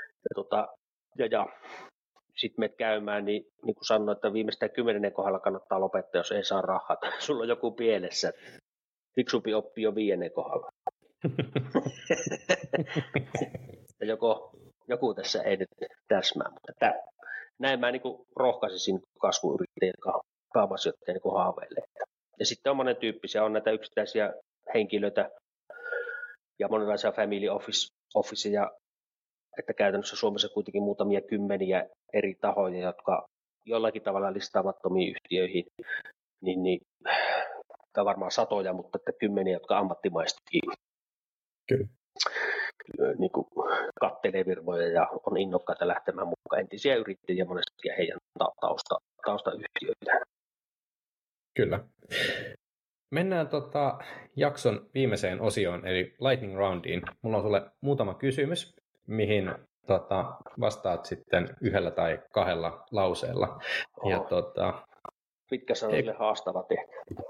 ja, tota, ja, ja sitten menet käymään, niin, niin kuin sanoin, että viimeistään kymmenennen kohdalla kannattaa lopettaa, jos ei saa rahaa. Sulla on joku pielessä. Fiksumpi oppii jo viidennen kohdalla. joko joku tässä ei nyt täsmää, mutta tämä, näin mä niin rohkaisisin kasvuyrittäjien pääomasijoittajien niin haaveille. Ja sitten on monen tyyppisiä, on näitä yksittäisiä henkilöitä ja monenlaisia family office, officeja, että käytännössä Suomessa kuitenkin muutamia kymmeniä eri tahoja, jotka jollakin tavalla listaamattomiin yhtiöihin, niin, niin tai varmaan satoja, mutta että kymmeniä, jotka ammattimaisesti Kyllä niin kuin kattelee virvoja ja on innokkaita lähtemään mukaan entisiä yrittäjiä monesti ja heidän tausta, taustayhtiöitä. Kyllä. Mennään tota jakson viimeiseen osioon, eli Lightning Roundiin. Mulla on sulle muutama kysymys, mihin tota, vastaat sitten yhdellä tai kahdella lauseella. Oh. Ja, tota, Mitkä on ei... haastava tehtävä?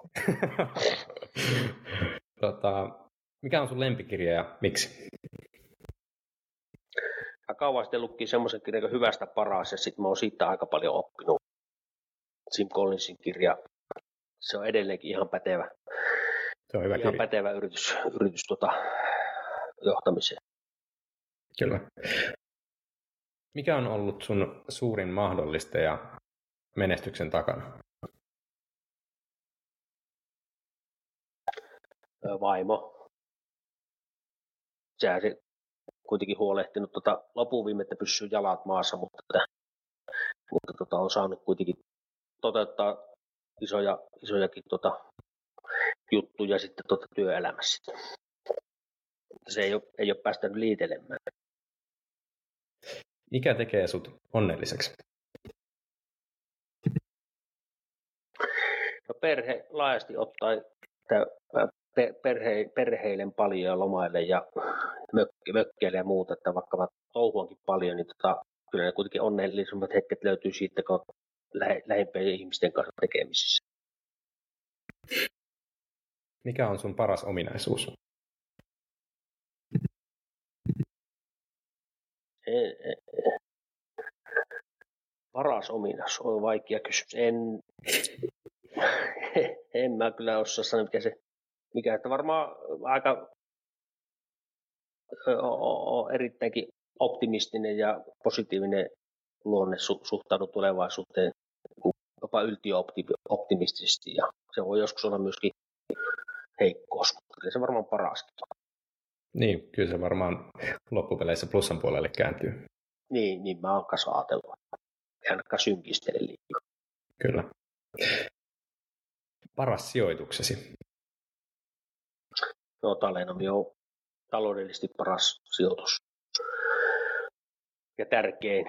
tota, mikä on sun lempikirja ja miksi? Mä kauan sitten lukki semmoisen kirjan kuin Hyvästä paras, ja sitten mä oon siitä aika paljon oppinut. Jim Collinsin kirja, se on edelleenkin ihan pätevä. Se on hyvä ihan kirja. pätevä yritys, yritys tota, johtamiseen. Kyllä. Mikä on ollut sun suurin mahdollistaja menestyksen takana? Vaimo. Sehän se kuitenkin huolehtinut tota lopuviime, että pysyy jalat maassa, mutta, että, mutta tota, on saanut kuitenkin toteuttaa isoja, isojakin tota, juttuja sitten tota, työelämässä. Se ei ole, ei ole päästänyt liitelemään. Mikä tekee sut onnelliseksi? No perhe laajasti ottaen, perhe, perheilen paljon ja lomaille ja mökki, mökkeille ja muuta, että vaikka mä touhuankin paljon, niin tota, kyllä ne kuitenkin onnellisemmat hetket löytyy siitä, kun lähe, lähempien ihmisten kanssa tekemisissä. Mikä on sun paras ominaisuus? Paras ominaisuus on vaikea kysymys. En, en mä kyllä osaa sanoa, mikä se, mikä, että varmaan aika on erittäinkin optimistinen ja positiivinen luonne su- suhtaudu tulevaisuuteen jopa yltiöoptimistisesti ja se voi joskus olla myöskin heikkous, mutta se varmaan paraskin. Niin, kyllä se varmaan loppupeleissä plussan puolelle kääntyy. Niin, niin mä oon kanssa ajatellut. Ainakaan synkistele liikaa. Kyllä. Paras sijoituksesi? No, Talenomi on taloudellisesti paras sijoitus. Ja tärkein,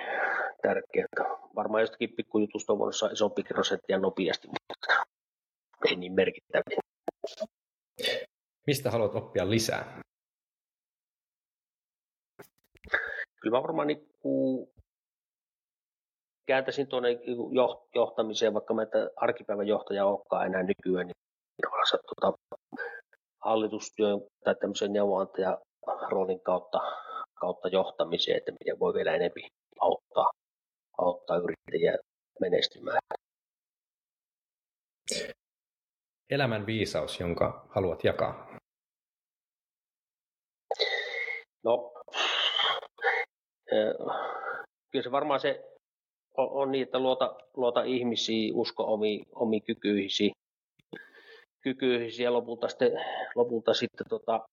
tärkein. Varmaan jostakin pikkujutusta on voinut saada isompi prosenttia nopeasti, mutta ei niin merkittäviä. Mistä haluat oppia lisää? Kyllä mä varmaan niin kääntäisin tuonne johtamiseen, vaikka mä arkipäivän johtaja olekaan enää nykyään, niin tuota, hallitustyön tai tämmöisen neuvonantajan roolin kautta, kautta johtamiseen, että miten voi vielä enemmän auttaa, auttaa yrittäjiä menestymään. Elämän viisaus, jonka haluat jakaa? No, kyllä se varmaan se on, on niin, että luota, luota ihmisiä, usko omiin omi kykyisi, kykyisi ja lopulta sitten, lopulta sitten tota,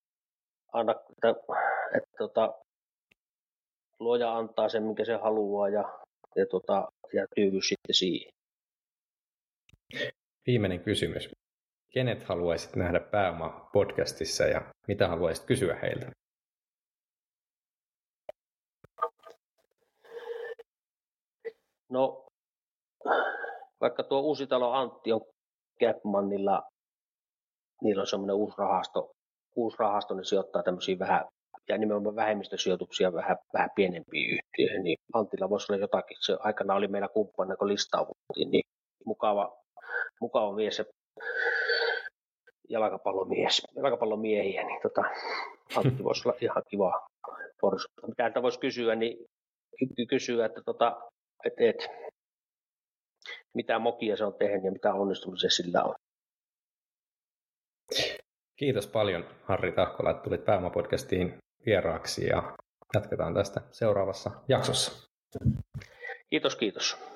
anna, että, että tota, luoja antaa sen, minkä se haluaa ja, ja, tota, ja tyydy sitten siihen. Viimeinen kysymys. Kenet haluaisit nähdä pääoma podcastissa ja mitä haluaisit kysyä heiltä? No, vaikka tuo Uusitalo Antti on Capmannilla, niillä on semmoinen uusi rahasto, uusi rahasto, niin sijoittaa tämmöisiä vähän, ja nimenomaan vähemmistösijoituksia vähän, vähän pienempiin yhtiöihin, niin Antilla voisi olla jotakin. Se aikana oli meillä kumppanina, kun listaavuttiin, niin mukava, mukava mies ja jalkapallomies, jalkapallomiehiä, niin tota, Antti voisi olla ihan kiva Mitä voisi kysyä, niin kysyä, että tota, että et, mitä mokia se on tehnyt ja mitä onnistumisia sillä on. Kiitos paljon Harri Tahkola, että tulit Pääomapodcastiin vieraaksi ja jatketaan tästä seuraavassa jaksossa. Kiitos, kiitos.